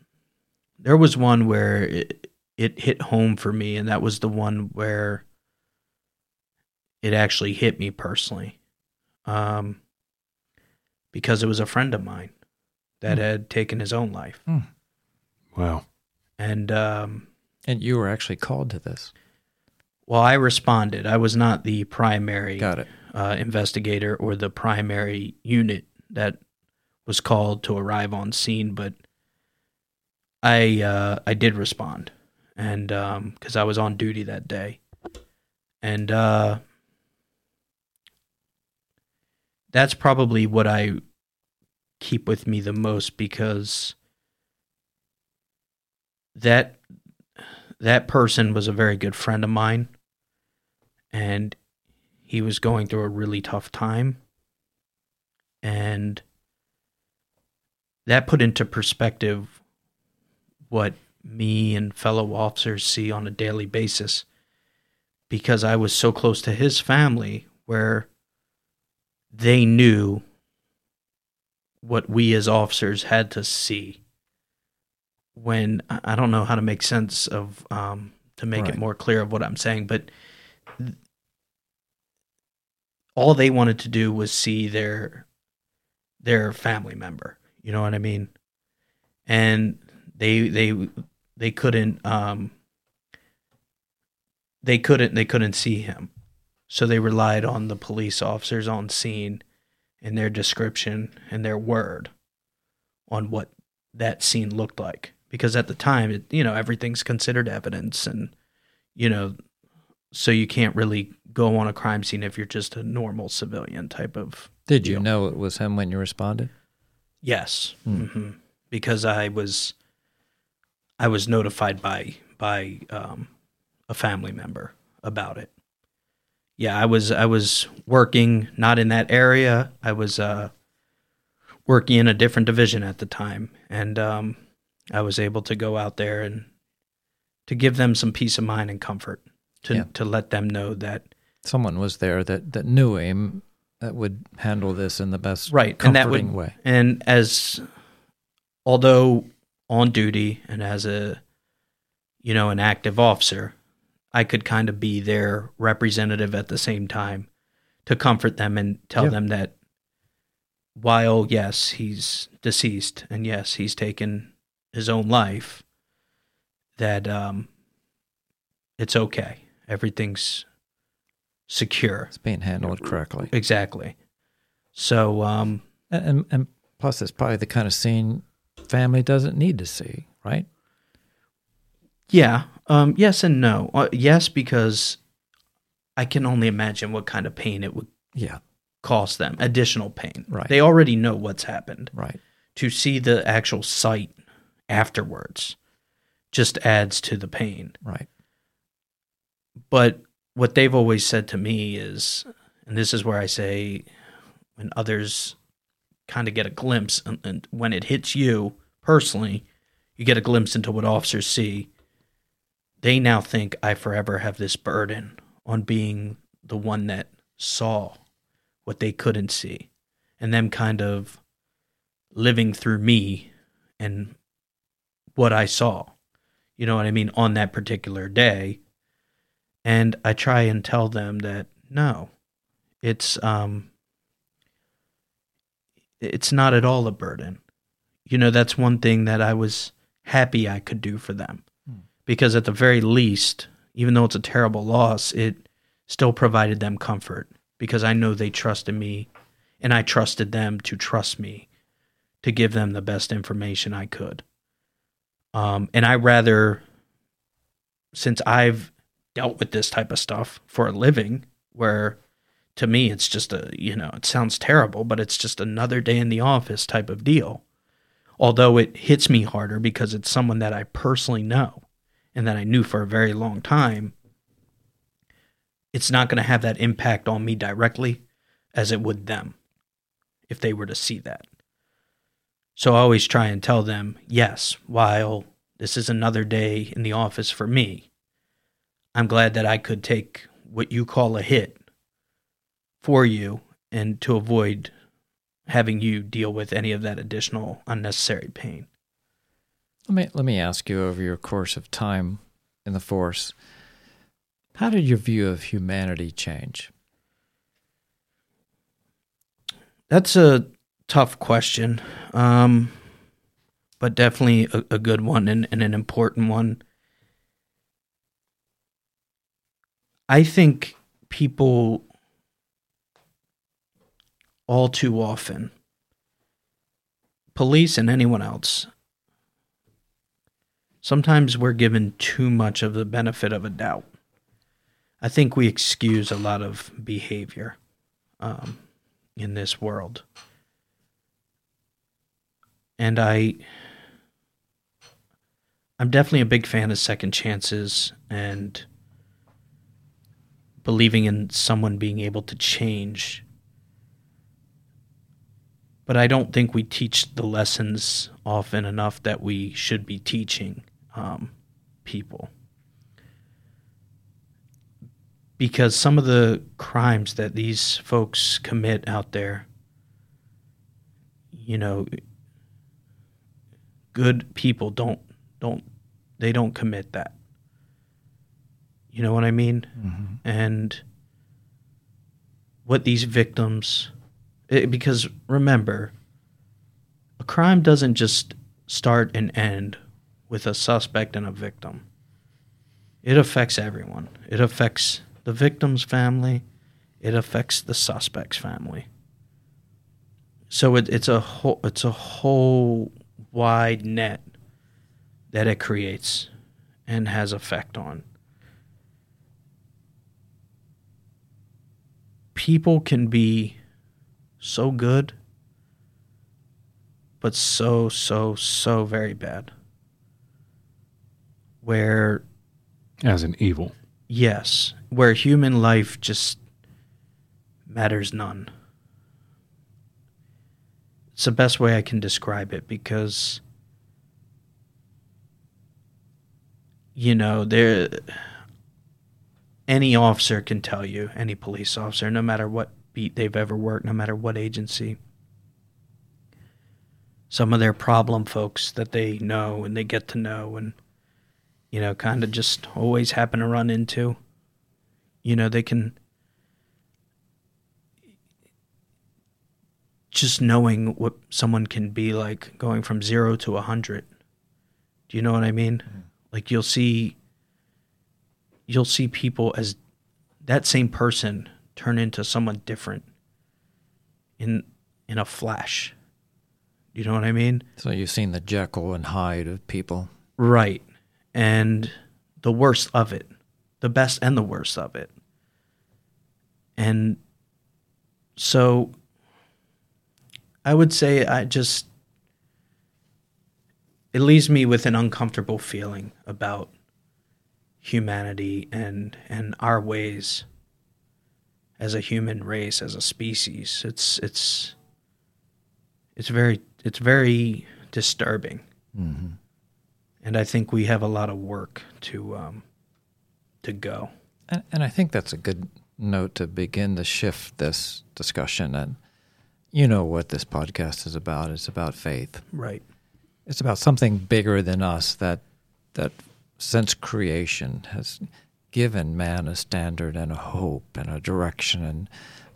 there was one where it it hit home for me, and that was the one where it actually hit me personally. Um, because it was a friend of mine that Hmm. had taken his own life. Wow. And um, And you were actually called to this. well, I responded. I was not the primary Got it. uh, investigator or the primary unit that was called to arrive on scene, but I uh, I did respond, and because I was on duty that day, and uh, that's probably what I keep with me the most because that that person was a very good friend of mine, and he was going through a really tough time. And that put into perspective what me and fellow officers see on a daily basis because I was so close to his family where they knew what we as officers had to see when I don't know how to make sense of um, to make Right. it more clear of what I'm saying, but th- all they wanted to do was see their their family member. You know what I mean? And they they they couldn't um they couldn't they couldn't see him. So they relied on the police officers on scene and their description and their word on what that scene looked like. Because at the time it, you know everything's considered evidence and you know so you can't really go on a crime scene if you're just a normal civilian type of Did you know it was him when you responded? Yes, hmm. Because I was I was notified by by um, a family member about it. Yeah, I was I was working not in that area. I was uh, working in a different division at the time, and um, I was able to go out there and to give them some peace of mind and comfort to Yeah. to let them know that Someone was there that, that knew him that would handle this in the best right comforting and that would way. and as although on duty and as a you know an active officer i could kind of be their representative at the same time to comfort them and tell Yeah. them that while yes he's deceased and yes he's taken his own life that um it's okay everything's secure It's being handled correctly. exactly so um And, and, and plus, it's probably the kind of scene family doesn't need to see, right? Yeah. Um, yes and no. Uh, yes, because I can only imagine what kind of pain it would Yeah, cause them. Additional pain. Right. They already know what's happened. right. To see the actual sight afterwards just adds to the pain. Right. But what they've always said to me is, and this is where I say, when others kind of get a glimpse, and, and when it hits you personally, you get a glimpse into what officers see. They now think I forever have this burden on being the one that saw what they couldn't see, and them kind of living through me and what I saw. You know what I mean? On that particular day. And I try and tell them that no, it's um it's not at all a burden. You know, that's one thing that I was happy I could do for them. Hmm. Because at the very least, even though it's a terrible loss, it still provided them comfort because I know they trusted me and I trusted them to trust me to give them the best information I could. Um, and I rather, since I've dealt with this type of stuff for a living, where to me it's just a, you know, it sounds terrible, but it's just another day in the office type of deal. Although it hits me harder because it's someone that I personally know and that I knew for a very long time, it's not going to have that impact on me directly as it would them if they were to see that. So I always try and tell them, yes, while this is another day in the office for me, I'm glad that I could take what you call a hit for you and to avoid having you deal with any of that additional unnecessary pain. Let me let me ask you over your course of time in the force, how did your view of humanity change? That's a tough question, um, but definitely a, a good one and, and an important one. I think people all too often, police and anyone else, sometimes we're given too much of the benefit of a doubt. I think we excuse a lot of behavior um, in this world. And I I'm definitely a big fan of second chances and believing in someone being able to change. But I don't think we teach the lessons often enough that we should be teaching um, people. Because some of the crimes that these folks commit out there, you know, good people don't don't they don't commit that. You know what I mean? And what these victims it, because remember a crime doesn't just start and end with a suspect and a victim. It affects everyone. It affects the victim's family. It affects the suspect's family. So it, it's a whole it's a whole wide net that it creates and has effect on. People can be so good but so, so, so very bad. Where, As an evil. yes, where human life just matters none. It's the best way I can describe it because, you know, there. Any officer can tell you, any police officer, no matter what beat they've ever worked, no matter what agency, some of their problem folks that they know and they get to know and you know kind of just always happen to run into you know they can just knowing what someone can be like going from 0 to a 100 do you know what i mean? Mm-hmm. Like you'll see you'll see people as that same person turn into someone different in in a flash you know what I mean? So you've seen the Jekyll and Hyde of people. Right. And the worst of it, the best and the worst of it. And so I would say I just, it leaves me with an uncomfortable feeling about humanity and, and our ways as a human race, as a species. It's, it's, it's very it's very disturbing, Mm-hmm. and I think we have a lot of work to um, to go. And, and I think that's a good note to begin to shift this discussion. And you know what this podcast is about. It's about faith. Right. It's about something bigger than us that that since creation has given man a standard and a hope and a direction and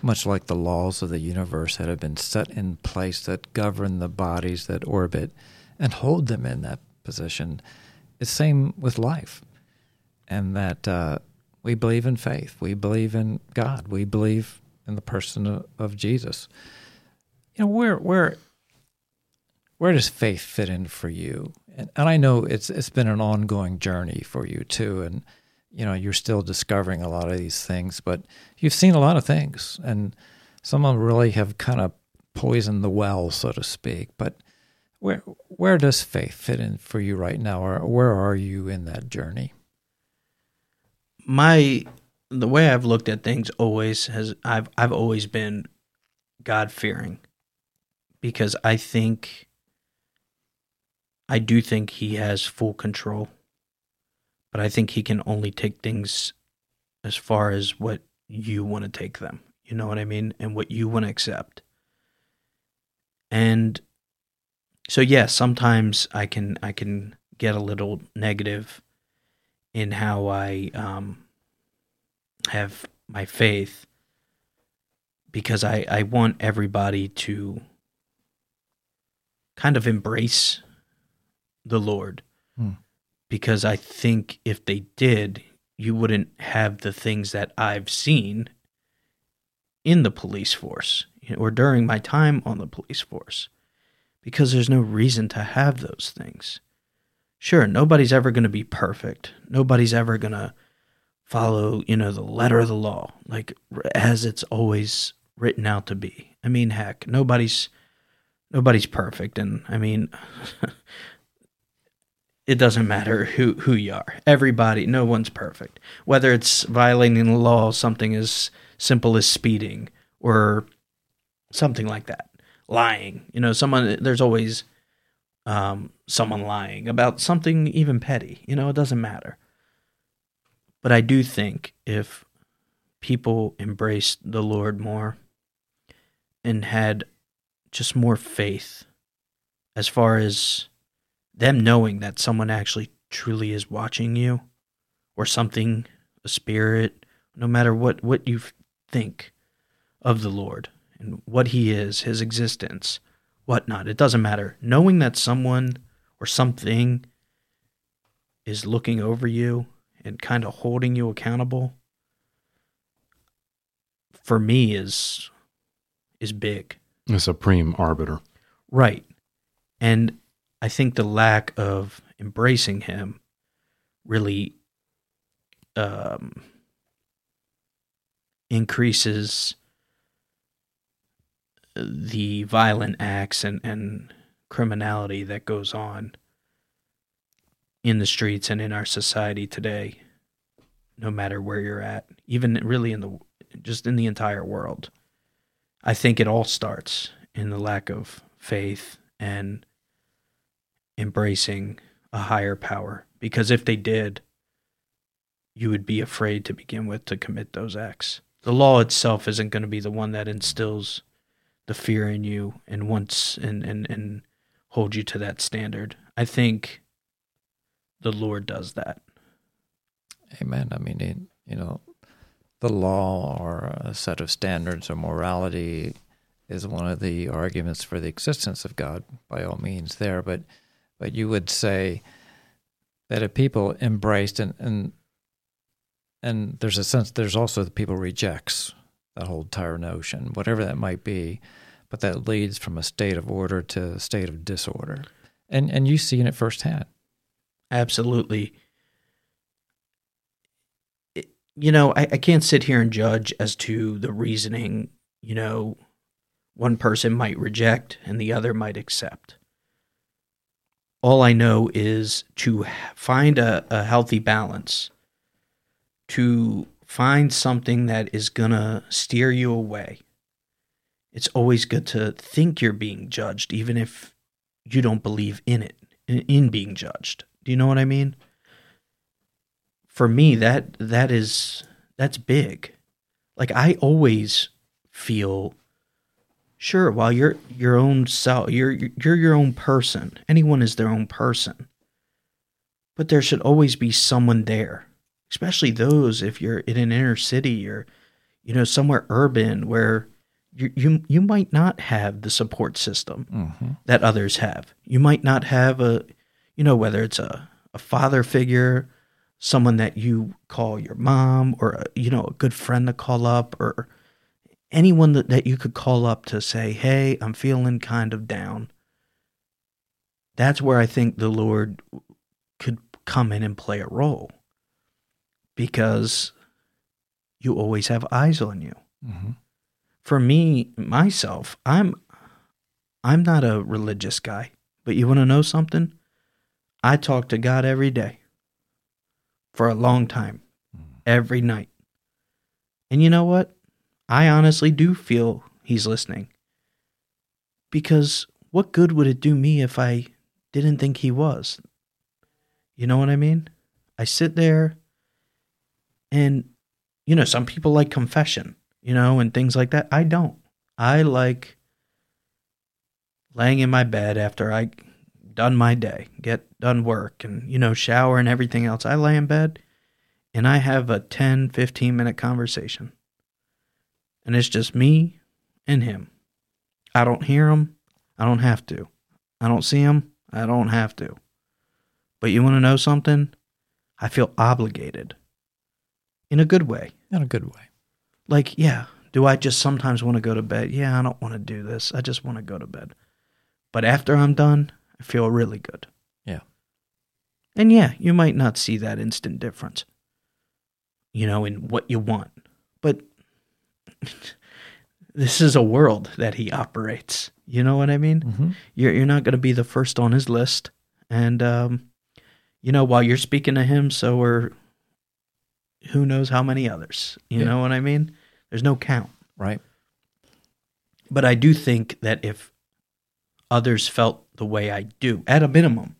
much like the laws of the universe that have been set in place that govern the bodies that orbit and hold them in that position. It's same with life, and that uh, we believe in faith. We believe in God. We believe in the person of, of Jesus. You know where where where does faith fit in for you? And, and I know it's it's been an ongoing journey for you too, and you know you're still discovering a lot of these things, but you've seen a lot of things, and some of them really have kind of poisoned the well, so to speak. But where where does faith fit in for you right now, or where are you in that journey? My the way I've looked at things always has I've I've always been God fearing because I think I do think he has full control. But I think he can only take things as far as what you want to take them. You know what I mean? And what you want to accept. And so yes, sometimes I can I can get a little negative in how I um, have my faith because I, I want everybody to kind of embrace the Lord. Because I think if they did, you wouldn't have the things that I've seen in the police force or during my time on the police force. Because there's no reason to have those things. Sure, nobody's ever going to be perfect. Nobody's ever going to follow, you know, the letter of the law, like as it's always written out to be. I mean, heck, nobody's nobody's perfect and I mean it doesn't matter who who you are. Everybody, no one's perfect. Whether it's violating the law, something as simple as speeding or something like that. Lying. You know, someone there's always um, someone lying about something even petty. You know, it doesn't matter. But I do think if people embraced the Lord more and had just more faith as far as them knowing that someone actually truly is watching you or something, a spirit, no matter what, what you think of the Lord and what He is, His existence, whatnot. It doesn't matter. Knowing that someone or something is looking over you and kind of holding you accountable for me is is big. A supreme arbiter. Right. And I think the lack of embracing him really um, increases the violent acts and, and criminality that goes on in the streets and in our society today, no matter where you're at, even really in the just in the entire world. I think it all starts in the lack of faith and embracing a higher power. Because if they did, you would be afraid to begin with to commit those acts. The law itself isn't going to be the one that instills the fear in you and wants and, and, and hold you to that standard. I think the Lord does that. Amen. I mean, it, you know, the law or a set of standards or morality is one of the arguments for the existence of God, by all means, there. But, but you would say that if people embraced and and and there's a sense there's also the people rejects that whole entire notion, whatever that might be, but that leads from a state of order to a state of disorder, and and you seen it firsthand. Absolutely. You know, I, I can't sit here and judge as to the reasoning. You know, one person might reject and the other might accept. All I know is to find a, a healthy balance, to find something that is going to steer you away. It's always good to think you're being judged, even if you don't believe in it, in, in being judged. Do you know what I mean? For me, that that is that's big. Like I always feel Sure, while you're your own self, you're you're your own person. Anyone is their own person. But there should always be someone there, especially those if you're in an inner city or you know somewhere urban where you you you might not have the support system Mm-hmm. that others have. You might not have a you know whether it's a a father figure, someone that you call your mom or a, you know a good friend to call up or anyone that, that you could call up to say, Hey, I'm feeling kind of down. That's where I think the Lord could come in and play a role because you always have eyes on you. Mm-hmm. For me, myself, I'm I'm not a religious guy, but you want to know something? I talk to God every day for a long time, every night. And you know what? I honestly do feel he's listening. Because what good would it do me if I didn't think he was? You know what I mean? I sit there and, you know, some people like confession, you know, and things like that. I don't. I like laying in my bed after I done my day, get done work and, you know, shower and everything else. I lay in bed and I have a 10, 15 minute conversation and it's just me and him. I don't hear him. I don't have to. I don't see him. I don't have to. But you want to know something? I feel obligated in a good way. In a good way. Like, yeah, do I just sometimes want to go to bed? Yeah, I don't want to do this. I just want to go to bed. But after I'm done, I feel really good. Yeah. And yeah, you might not see that instant difference, you know, in what you want. This is a world that he operates. You know what I mean? Mm-hmm. You're you're not going to be the first on his list, and um, you know while you're speaking to him, so are who knows how many others. You Yeah. know what I mean? There's no count. Right. But I do think that if others felt the way I do, at a minimum,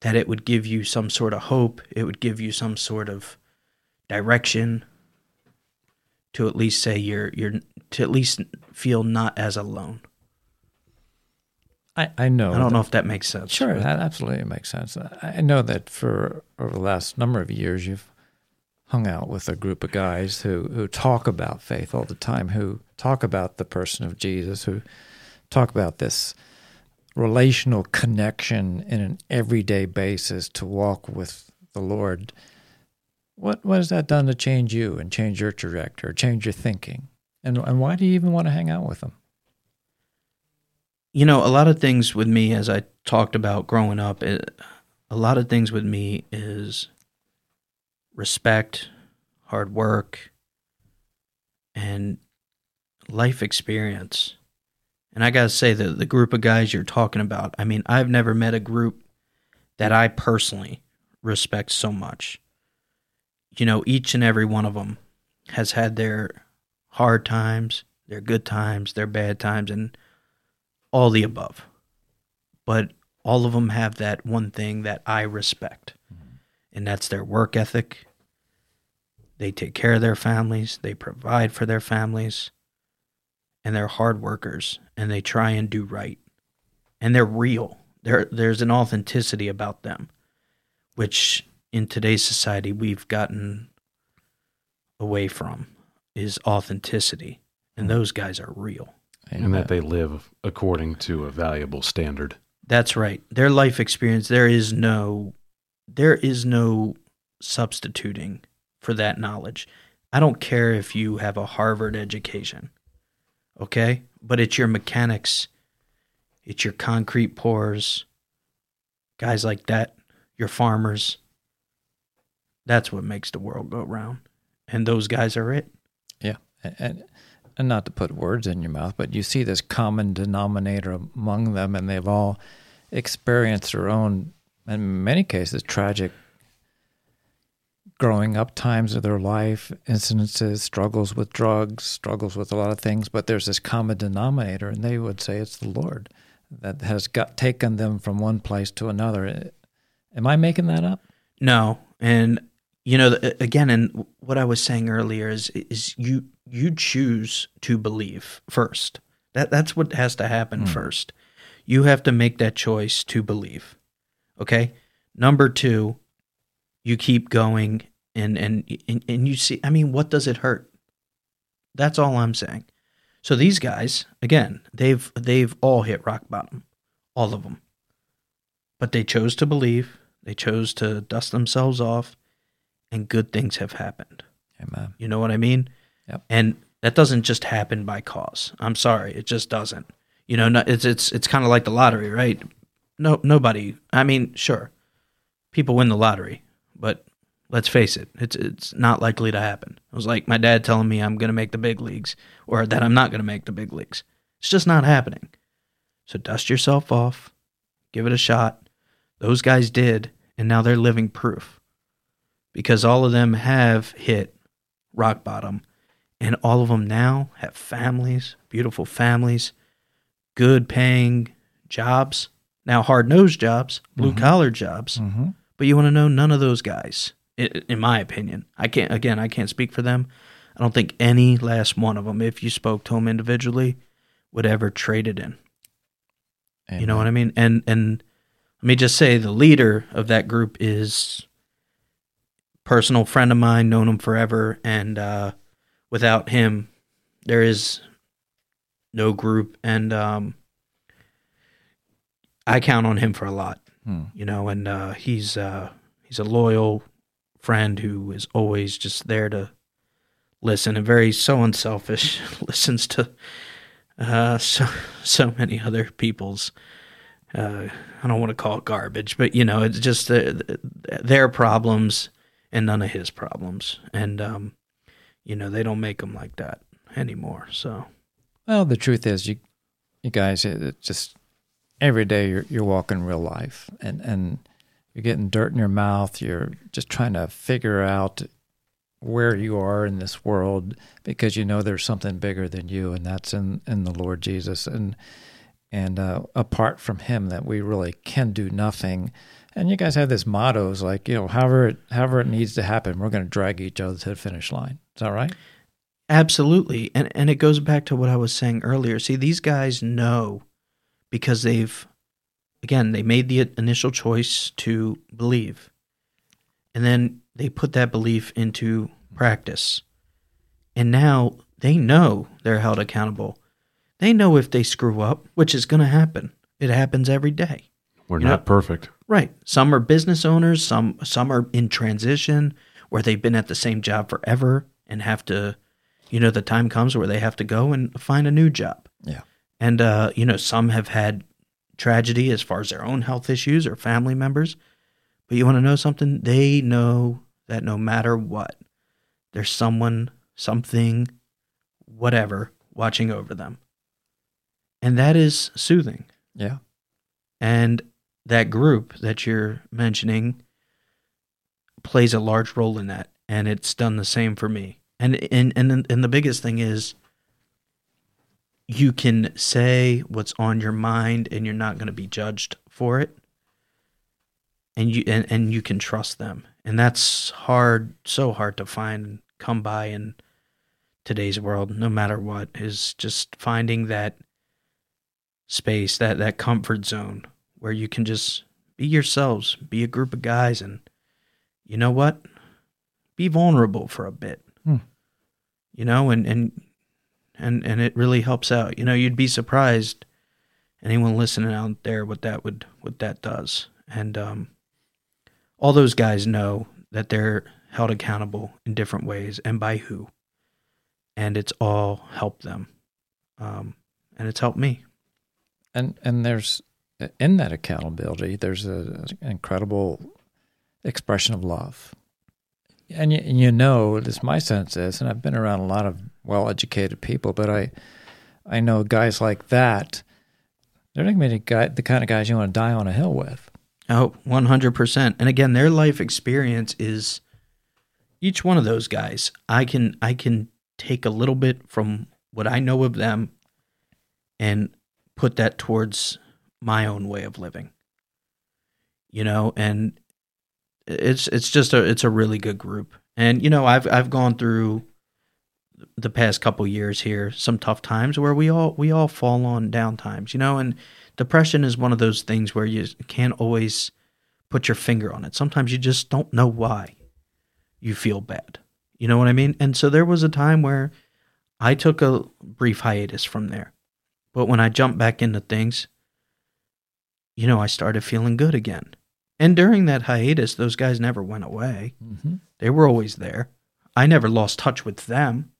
that it would give you some sort of hope. It would give you some sort of direction to at least say you're you're to at least feel not as alone. I, I know. I don't that- know if that makes sense. Sure, that absolutely makes sense. I I know that for over the last number of years, you've hung out with a group of guys who, who talk about faith all the time, who talk about the person of Jesus, who talk about this relational connection in an everyday basis to walk with the Lord. What what has that done to change you and change your trajectory, change your thinking? And and why do you even want to hang out with them? you know, a lot of things with me, as I talked about growing up, it, a lot of things with me is respect, hard work, and life experience. And I got to say that the group of guys you're talking about, I mean, I've never met a group that I personally respect so much. You know, each and every one of them has had their hard times, their good times, their bad times, and all the above. But all of them have that one thing that I respect, mm-hmm. and that's their work ethic. They take care of their families, they provide for their families, and they're hard workers, and they try and do right. And they're real. There, there's an authenticity about them, which in today's society we've gotten away from is authenticity. And hmm. those guys are real. and that they live according to a valuable standard. That's right. Their life experience, there is no there is no substituting for that knowledge. I don't care if you have a Harvard education. Okay? But it's your mechanics, it's your concrete pours, guys like that, your farmers. That's what makes the world go round. And those guys are it. Yeah, and and not to put words in your mouth, but you see this common denominator among them, and they've all experienced their own, in many cases, tragic growing up times of their life, incidences, struggles with drugs, struggles with a lot of things. But there's this common denominator, and they would say it's the Lord that has got taken them from one place to another. Am I making that up? No, and you know, again, and what I was saying earlier is is you you choose to believe first. That that's what has to happen hmm. first. You have to make that choice to believe. Okay. Number two, you keep going, and and and, and you see. I mean, what does it hurt? That's all I'm saying. So these guys, again, they've they've all hit rock bottom, all of them. But they chose to believe. They chose to dust themselves off, and good things have happened. Amen. You know what I mean? Yep. And that doesn't just happen by cause. I'm sorry, it just doesn't. You know, it's it's it's kind of like the lottery, right? No, nobody. I mean, sure, people win the lottery, but let's face it, it's it's not likely to happen. It was like my dad telling me I'm going to make the big leagues, or that I'm not going to make the big leagues. It's just not happening. So dust yourself off, give it a shot. Those guys did, and now they're living proof because all of them have hit rock bottom and all of them now have families, beautiful families, good paying jobs, now hard nosed jobs, blue collar jobs. Mm-hmm. But you want to know none of those guys, in my opinion. I can't, again, I can't speak for them. I don't think any last one of them, if you spoke to them individually, would ever trade it in. You know what I mean? And and let me just say the leader of that group is personal friend of mine, known him forever, and uh, without him, there is no group, and um, I count on him for a lot. Hmm. You know, and uh, he's uh, he's a loyal friend who is always just there to listen and very so unselfish. listens to uh, so so many other people's uh, I don't want to call it garbage, but you know, it's just uh, their problems and none of his problems, and um, you know, they don't make them like that anymore. So Well, the truth is, you, you guys, it, just every day you're you're walking real life, and and you're getting dirt in your mouth. You're just trying to figure out where you are in this world because you know there's something bigger than you, and that's in in the Lord Jesus, and and uh, apart from Him, that we really can do nothing. And you guys have this mottos like you know, however it, however it needs to happen, we're going to drag each other to the finish line. Is that right? Absolutely. And and it goes back to what I was saying earlier. See, these guys know because they've again, they made the initial choice to believe. And then they put that belief into practice. And now they know they're held accountable. They know if they screw up, which is going to happen. It happens every day. We're You not know- perfect. Right. Some are business owners, some some are in transition where they've been at the same job forever and have to you know the time comes where they have to go and find a new job. Yeah. And uh you know some have had tragedy as far as their own health issues or family members. But you want to know something? They know that no matter what, there's someone, something, whatever watching over them. And that is soothing. Yeah. And that group that you're mentioning plays a large role in that. And it's done the same for me. And and and, and the biggest thing is you can say what's on your mind and you're not going to be judged for it and you and, and you can trust them and that's hard so hard to find and come by in today's world no matter what is just finding that space that that comfort zone where you can just be yourselves be a group of guys and you know what? Be vulnerable for a bit. Hmm. you know and and and and it really helps out. You know you'd be surprised anyone listening out there what that would what that does. And um all those guys know that they're held accountable in different ways and by who. And it's all helped them. Um and it's helped me. And and there's in that accountability there's a, an incredible expression of love and you, you know least my sense is and i've been around a lot of well-educated people but i i know guys like that they're not going to be the kind of guys you want to die on a hill with Oh, 100%. And again, their life experience is each one of those guys. I can I can take a little bit from what I know of them and put that towards my own way of living. You know, and it's it's just a it's a really good group. And you know, I've I've gone through the past couple years here some tough times where we all we all fall on down times, you know, and depression is one of those things where you can't always put your finger on it. Sometimes you just don't know why you feel bad. You know what I mean? And so there was a time where I took a brief hiatus from there. But when I jumped back into things, you know, I started feeling good again. And during that hiatus, those guys never went away. mm-hmm. They were always there. I never lost touch with them.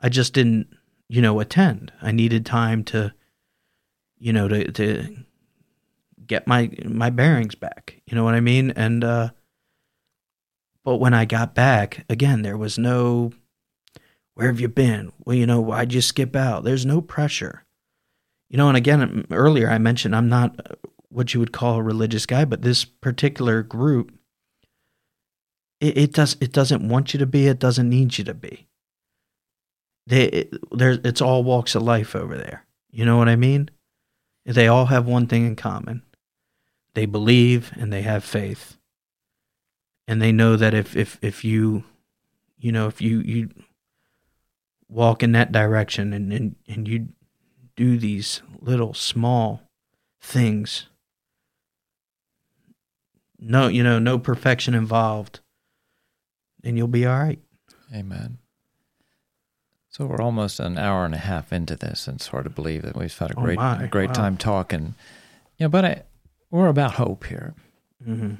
I just didn't, you know, attend. I needed time to you know to to get my my bearings back you know what i mean and uh but when i got back again there was no where have you been well you know why'd you skip out there's no pressure you know and again earlier i mentioned i'm not what you would call a religious guy but this particular group it, it does it doesn't want you to be it doesn't need you to be. They it, there it's all walks of life over there. You know what i mean? They all have one thing in common. They believe and they have faith. And they know that if if if you you know if you you walk in that direction and and, and you do these little small things no you know no perfection involved and you'll be all right amen so we're almost an hour and a half into this, and it's hard to believe that we've had a Oh great, my, a great wow. time talking. Yeah, but I, we're about hope here, mm-hmm.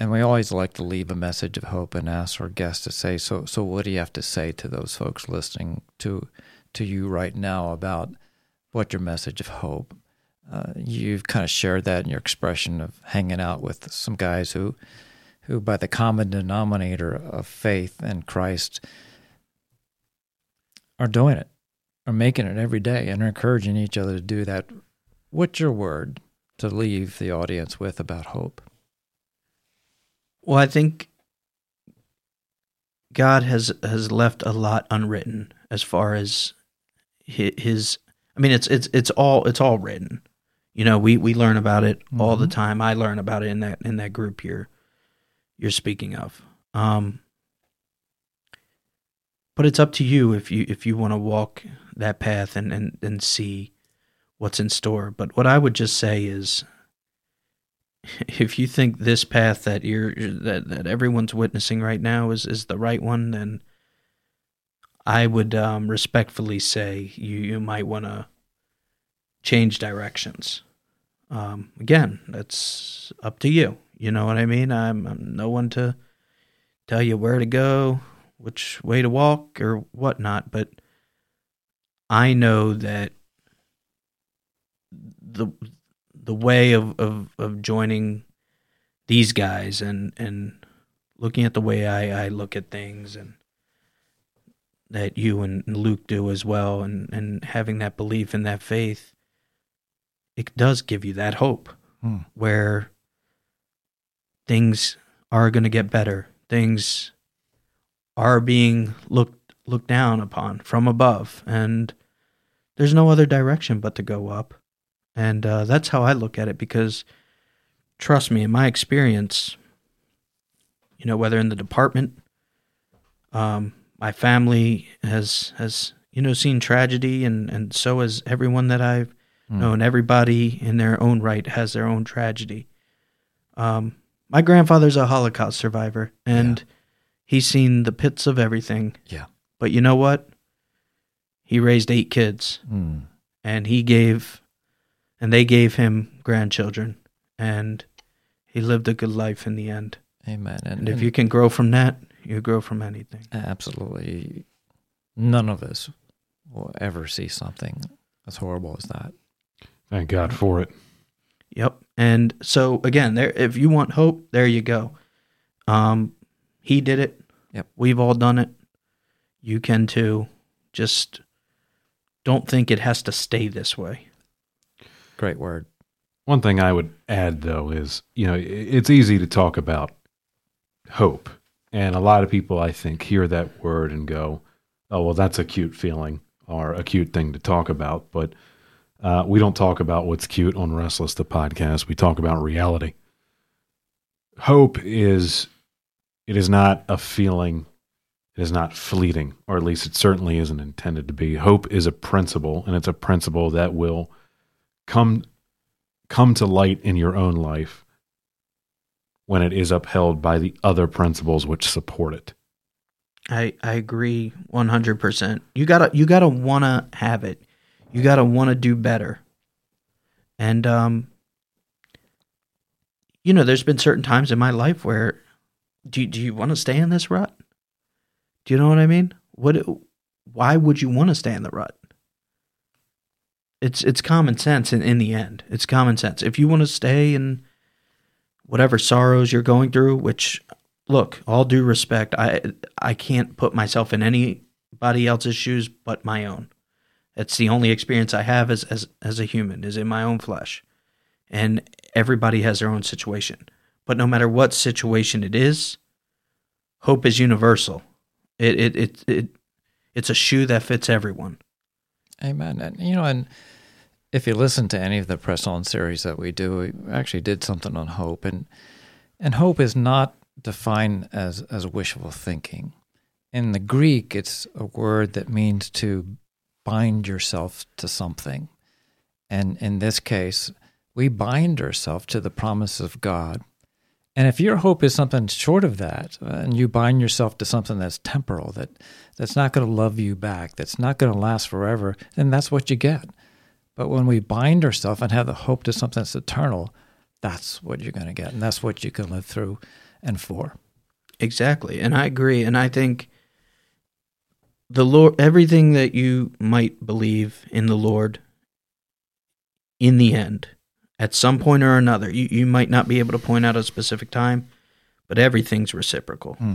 and we always like to leave a message of hope and ask our guests to say. So, so what do you have to say to those folks listening to to you right now about what your message of hope? Uh, you've kind of shared that in your expression of hanging out with some guys who, who by the common denominator of faith and Christ, are doing it, are making it every day, and are encouraging each other to do that. What's your word to leave the audience with about hope? Well, I think God has has left a lot unwritten as far as hi- his. I mean, it's it's it's all it's all written. You know, we we learn about it all the Mhm. time. I learn about it in that in that group you're you're speaking of. Um, but it's up to you if you if you want to walk that path and and and see what's in store. But what I would just say is if you think this path that you're that, that everyone's witnessing right now is is the right one, then I would um, respectfully say you you might want to change directions. Um, again, that's up to you. You know what I mean? I'm, I'm no one to tell you where to go, which way to walk, or whatnot. But I know that the the way of, of, of joining these guys and, and looking at the way I, I look at things and that you and Luke do as well and, and having that belief and that faith it does give you that hope Hmm. where things are going to get better. Things are being looked looked down upon from above, and there's no other direction but to go up. And uh, that's how I look at it because, trust me, in my experience, you know, whether in the department, um, my family has has you know seen tragedy, and and so has everyone that I've Hmm. known. Everybody in their own right has their own tragedy. Um, my grandfather's a Holocaust survivor, and he's seen the pits of everything. Yeah. But you know what? He raised eight kids, Hmm. and he gave, and they gave him grandchildren, and he lived a good life in the end. Amen. And, And if and you can grow from that, you grow from anything. absolutely, none of us will ever see something as horrible as that. Thank God for it. Yep. And so again, there if you want hope, there you go. Um he did it. Yep. We've all done it. You can too. Just don't think it has to stay this way. Great word. One thing I would add, though, is you know it's easy to talk about hope, and a lot of people I think hear that word and go, "Oh, well, that's a cute feeling or a cute thing to talk about." But uh, we don't talk about what's cute on Restless the podcast. We talk about reality. Hope is it is not a feeling. It is not fleeting, or at least it certainly isn't intended to be. Hope is a principle, and it's a principle that will come come to light in your own life when it is upheld by the other principles which support it. I I agree 100%. You got to you got to want to have it. You got to want to do better. And um you know, there's been certain times in my life where do you, do you want to stay in this rut? Do you know what I mean? What why would you want to stay in the rut? It's it's common sense in, in the end. It's common sense. If you want to stay in whatever sorrows you're going through, which look, all due respect, I I can't put myself in anybody else's shoes but my own. It's the only experience I have as as as a human is in my own flesh. And everybody has their own situation. But no matter what situation it is, hope is universal. It it it, it it's a shoe that fits everyone. Amen. And you know, and if you listen to any of the press on series that we do, we actually did something on hope, and and hope is not defined as as wishful thinking. In the Greek, it's a word that means to bind yourself to something, and in this case, we bind ourselves to the promise of God. And if your hope is something short of that, and you bind yourself to something that's temporal, that that's not going to love you back, that's not going to last forever, then that's what you get. But when we bind ourselves and have the hope to something that's eternal, that's what you're going to get, and that's what you can live through and for. Exactly. And I agree. And I think the Lord, everything that you might believe in the Lord in the end, at some point or another, you, you might not be able to point out a specific time, but everything's reciprocal. Hmm.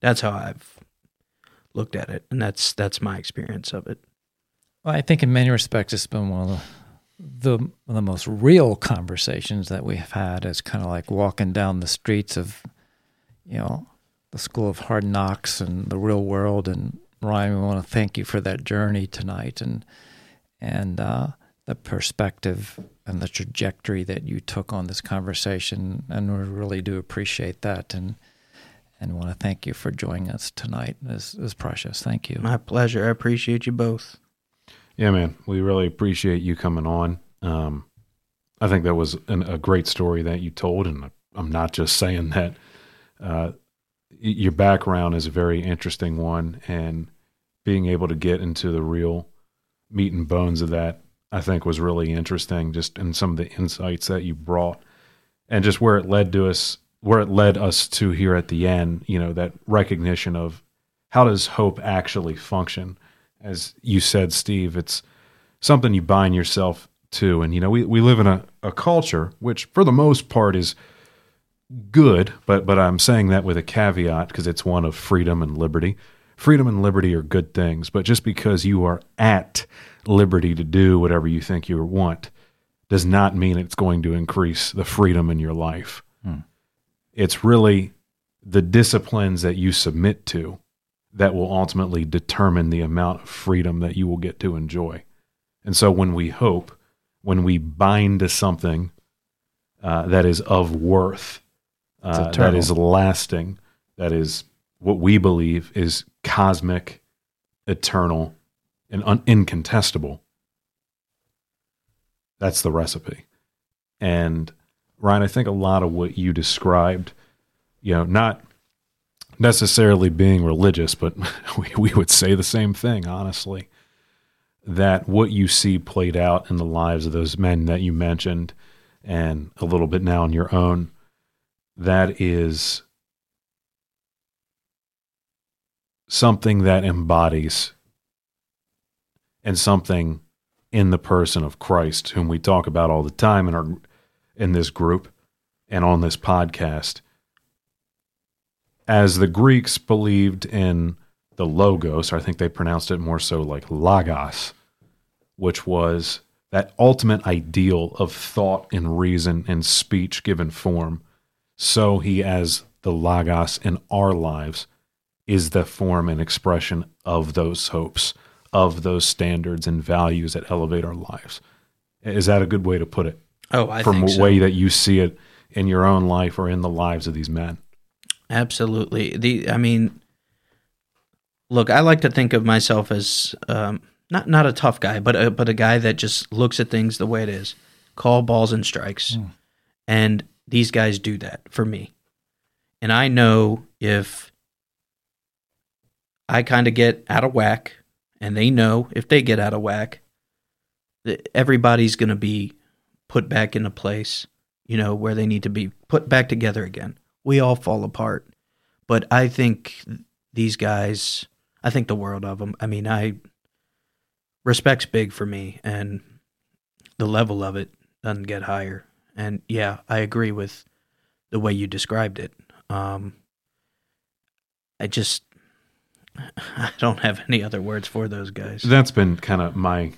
That's how I've looked at it. And that's, that's my experience of it. Well, I think in many respects, it's been one of the, the, the most real conversations that we have had. It's kind of like walking down the streets of, you know, the School of Hard Knocks and the real world. And Ryan, we want to thank you for that journey tonight and and uh, the perspective and the trajectory that you took on this conversation. And we really do appreciate that. And and want to thank you for joining us tonight. This is precious. Thank you. My pleasure. I appreciate you both. Yeah, man, we really appreciate you coming on. Um, I think that was an, a great story that you told, and I'm not just saying that. Uh, y- your background is a very interesting one, and being able to get into the real meat and bones of that, I think, was really interesting. Just in some of the insights that you brought, and just where it led to us, where it led us to here at the end. You know, that recognition of how does hope actually function as you said, Steve, it's something you bind yourself to. And, you know, we, we live in a, a culture which, for the most part, is good, but, but I'm saying that with a caveat because it's one of freedom and liberty. freedom and liberty are good things, but just because you are at liberty to do whatever you think you want does not mean it's going to increase the freedom in your life. Hmm. It's really the disciplines that you submit to that will ultimately determine the amount of freedom that you will get to enjoy. And so when we hope, when we bind to something uh, that is of worth, uh, that is lasting, that is what we believe is cosmic, eternal, and un- incontestable. That's the recipe. And Ryan, I think a lot of what you described, you know, not necessarily being religious, but we, we would say the same thing, honestly. That what you see played out in the lives of those men that you mentioned, and a little bit now in your own, that is something that embodies and something in the person of Christ, whom we talk about all the time in our in this group and on this podcast. As the Greeks believed in the logos, or I think they pronounced it more so like logos, which was that ultimate ideal of thought and reason and speech given form. So he, as the logos in our lives, is the form and expression of those hopes, of those standards and values that elevate our lives. Is that a good way to put it? Oh, I From think a so. way that you see it in your own life or in the lives of these men. Absolutely. The I mean, look, I like to think of myself as um, not not a tough guy, but a, but a guy that just looks at things the way it is, call balls and strikes, and these guys do that for me. And I know if I kind of get out of whack, and they know if they get out of whack, that everybody's going to be put back into place, you know, where they need to be put back together again. We all fall apart. But I think these guys, I think the world of them. I mean, I respect's big for me, and the level of it doesn't get higher. And yeah, I agree with the way you described it. Um, I just, I don't have any other words for those guys. That's been kind of my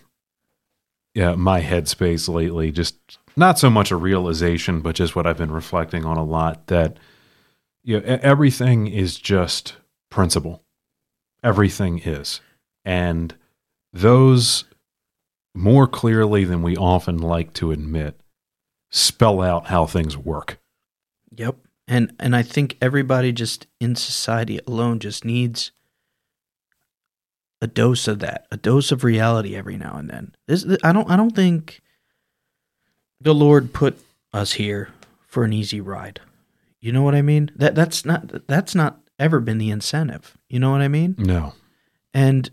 yeah, my headspace lately. Just not so much a realization, but just what I've been reflecting on a lot that you know, everything is just principle. Everything is. And those more clearly than we often like to admit spell out how things work. Yep. And and I think everybody just in society alone just needs a dose of that, a dose of reality every now and then. This I don't I don't think the Lord put us here for an easy ride. You know what I mean? That that's not that's not ever been the incentive. You know what I mean? No. And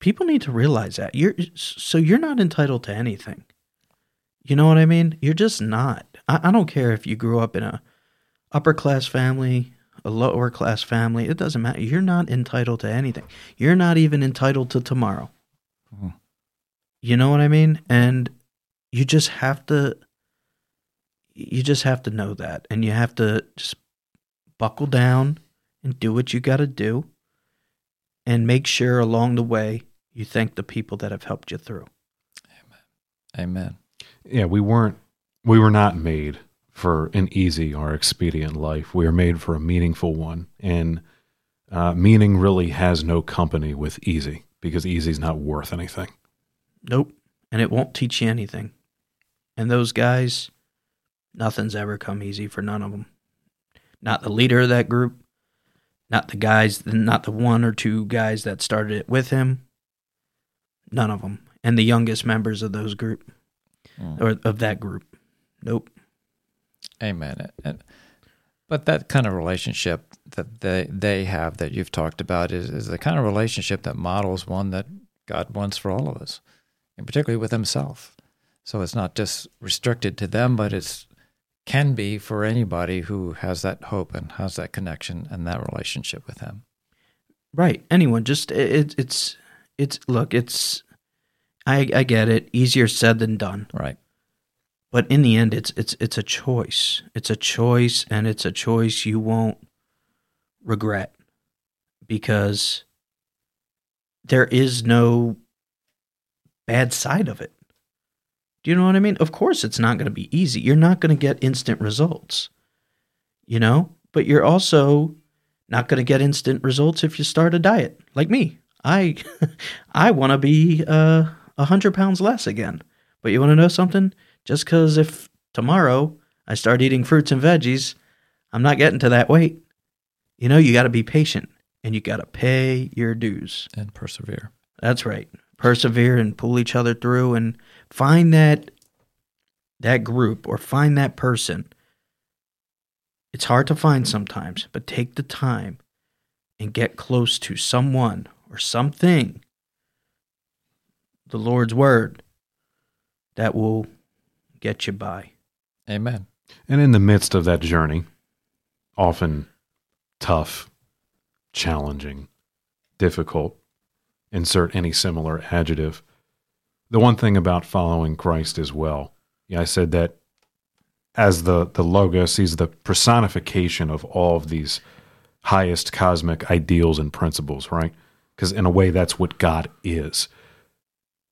people need to realize that. You're so you're not entitled to anything. You know what I mean? You're just not. I, I don't care if you grew up in a upper class family, a lower class family. It doesn't matter. You're not entitled to anything. You're not even entitled to tomorrow. Mhm. You know what I mean? And you just have to you just have to know that and you have to just buckle down and do what you got to do and make sure along the way you thank the people that have helped you through. Amen. Amen. Yeah, we weren't we were not made for an easy or expedient life. We are made for a meaningful one, and uh, meaning really has no company with easy because easy's not worth anything. Nope. And it won't teach you anything. And those guys, nothing's ever come easy for none of them. Not the leader of that group, not the guys, not the one or two guys that started it with him. None of them. And the youngest members of those group Mm. or of that group. Nope. Amen. And, but that kind of relationship that they they have that you've talked about is, is the kind of relationship that models one that God wants for all of us, and particularly with Himself. So it's not just restricted to them, but it's can be for anybody who has that hope and has that connection and that relationship with Him. Right. Anyone. Just it, it's it's look. It's I I get it. Easier said than done. Right. But in the end, it's it's it's a choice. It's a choice, and it's a choice you won't regret because there is no bad side of it. Do you know what I mean? Of course, it's not going to be easy. You're not going to get instant results, you know, but you're also not going to get instant results if you start a diet like me. I, I want to be uh, a hundred pounds less again. But you want to know something? Just because if tomorrow I start eating fruits and veggies, I'm not getting to that weight. You know, you got to be patient and you got to pay your dues. And persevere. That's right. Persevere and pull each other through and find that that group or find that person. It's hard to find sometimes, but take the time and get close to someone or something. The Lord's word that will get you by. Amen. And in the midst of that journey, often tough, challenging, difficult, insert any similar adjective. The one thing about following Christ as well, yeah, I said that as the, the logos, he's the personification of all of these highest cosmic ideals and principles, right? Because in a way, that's what God is.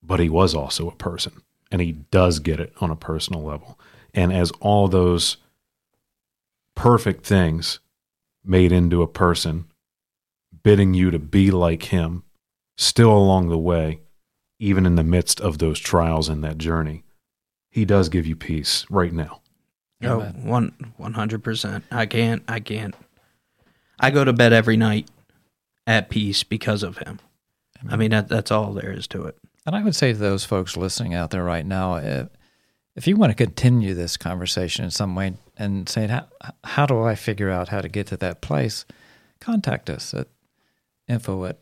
But he was also a person, and he does get it on a personal level. And as all those perfect things made into a person, bidding you to be like him, still along the way, even in the midst of those trials and that journey, he does give you peace right now. Oh, Amen. one one hundred percent. I can't. I can't. I go to bed every night at peace because of him. I mean, that, that's all there is to it. And I would say to those folks listening out there right now, if, if you want to continue this conversation in some way and say, how, how do I figure out how to get to that place? Contact us at info at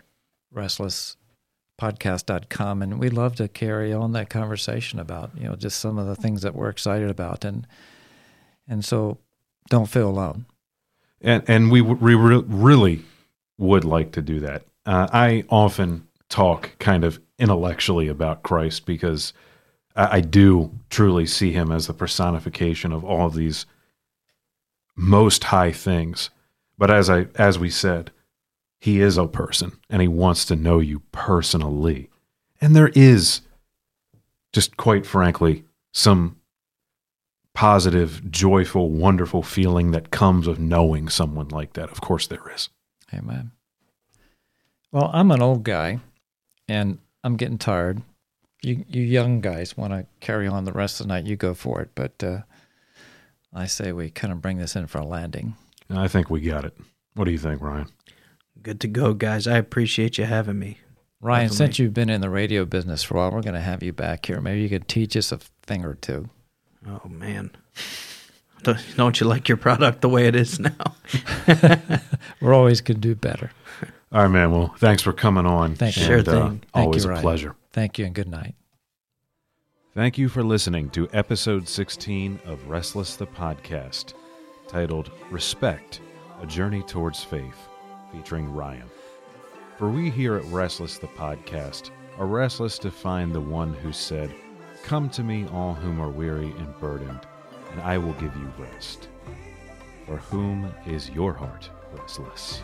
restlesspodcast.com. And we'd love to carry on that conversation about, you know, just some of the things that we're excited about. And, and so don't feel alone. and and we we re- really would like to do that. Uh, I often talk kind of intellectually about Christ because I, I do truly see him as the personification of all of these most high things. But as I as we said, he is a person and he wants to know you personally. And there is just quite frankly some positive, joyful, wonderful feeling that comes of knowing someone like that. Of course, there is. Amen. Well, I'm an old guy and I'm getting tired. You, you young guys want to carry on the rest of the night, you go for it. But uh, I say we kind of bring this in for a landing. I think we got it. What do you think, Ryan? Good to go, guys. I appreciate you having me. Ryan, Definitely. since you've been in the radio business for a while, we're going to have you back here. Maybe you could teach us a thing or two. Oh man, don't, don't you like your product the way it is now? We're always going to do better. All right, man. Well, thanks for coming on. Thank you. Sure uh, thing. Thank always you, a Ryan. pleasure. Thank you and good night. Thank you for listening to episode 16 of Restless the Podcast, titled Respect A Journey Towards Faith, featuring Ryan. For we here at Restless the Podcast are restless to find the one who said, Come to me, all whom are weary and burdened, and I will give you rest. For whom is your heart restless?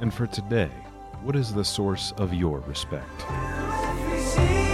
And for today, what is the source of your respect? Season,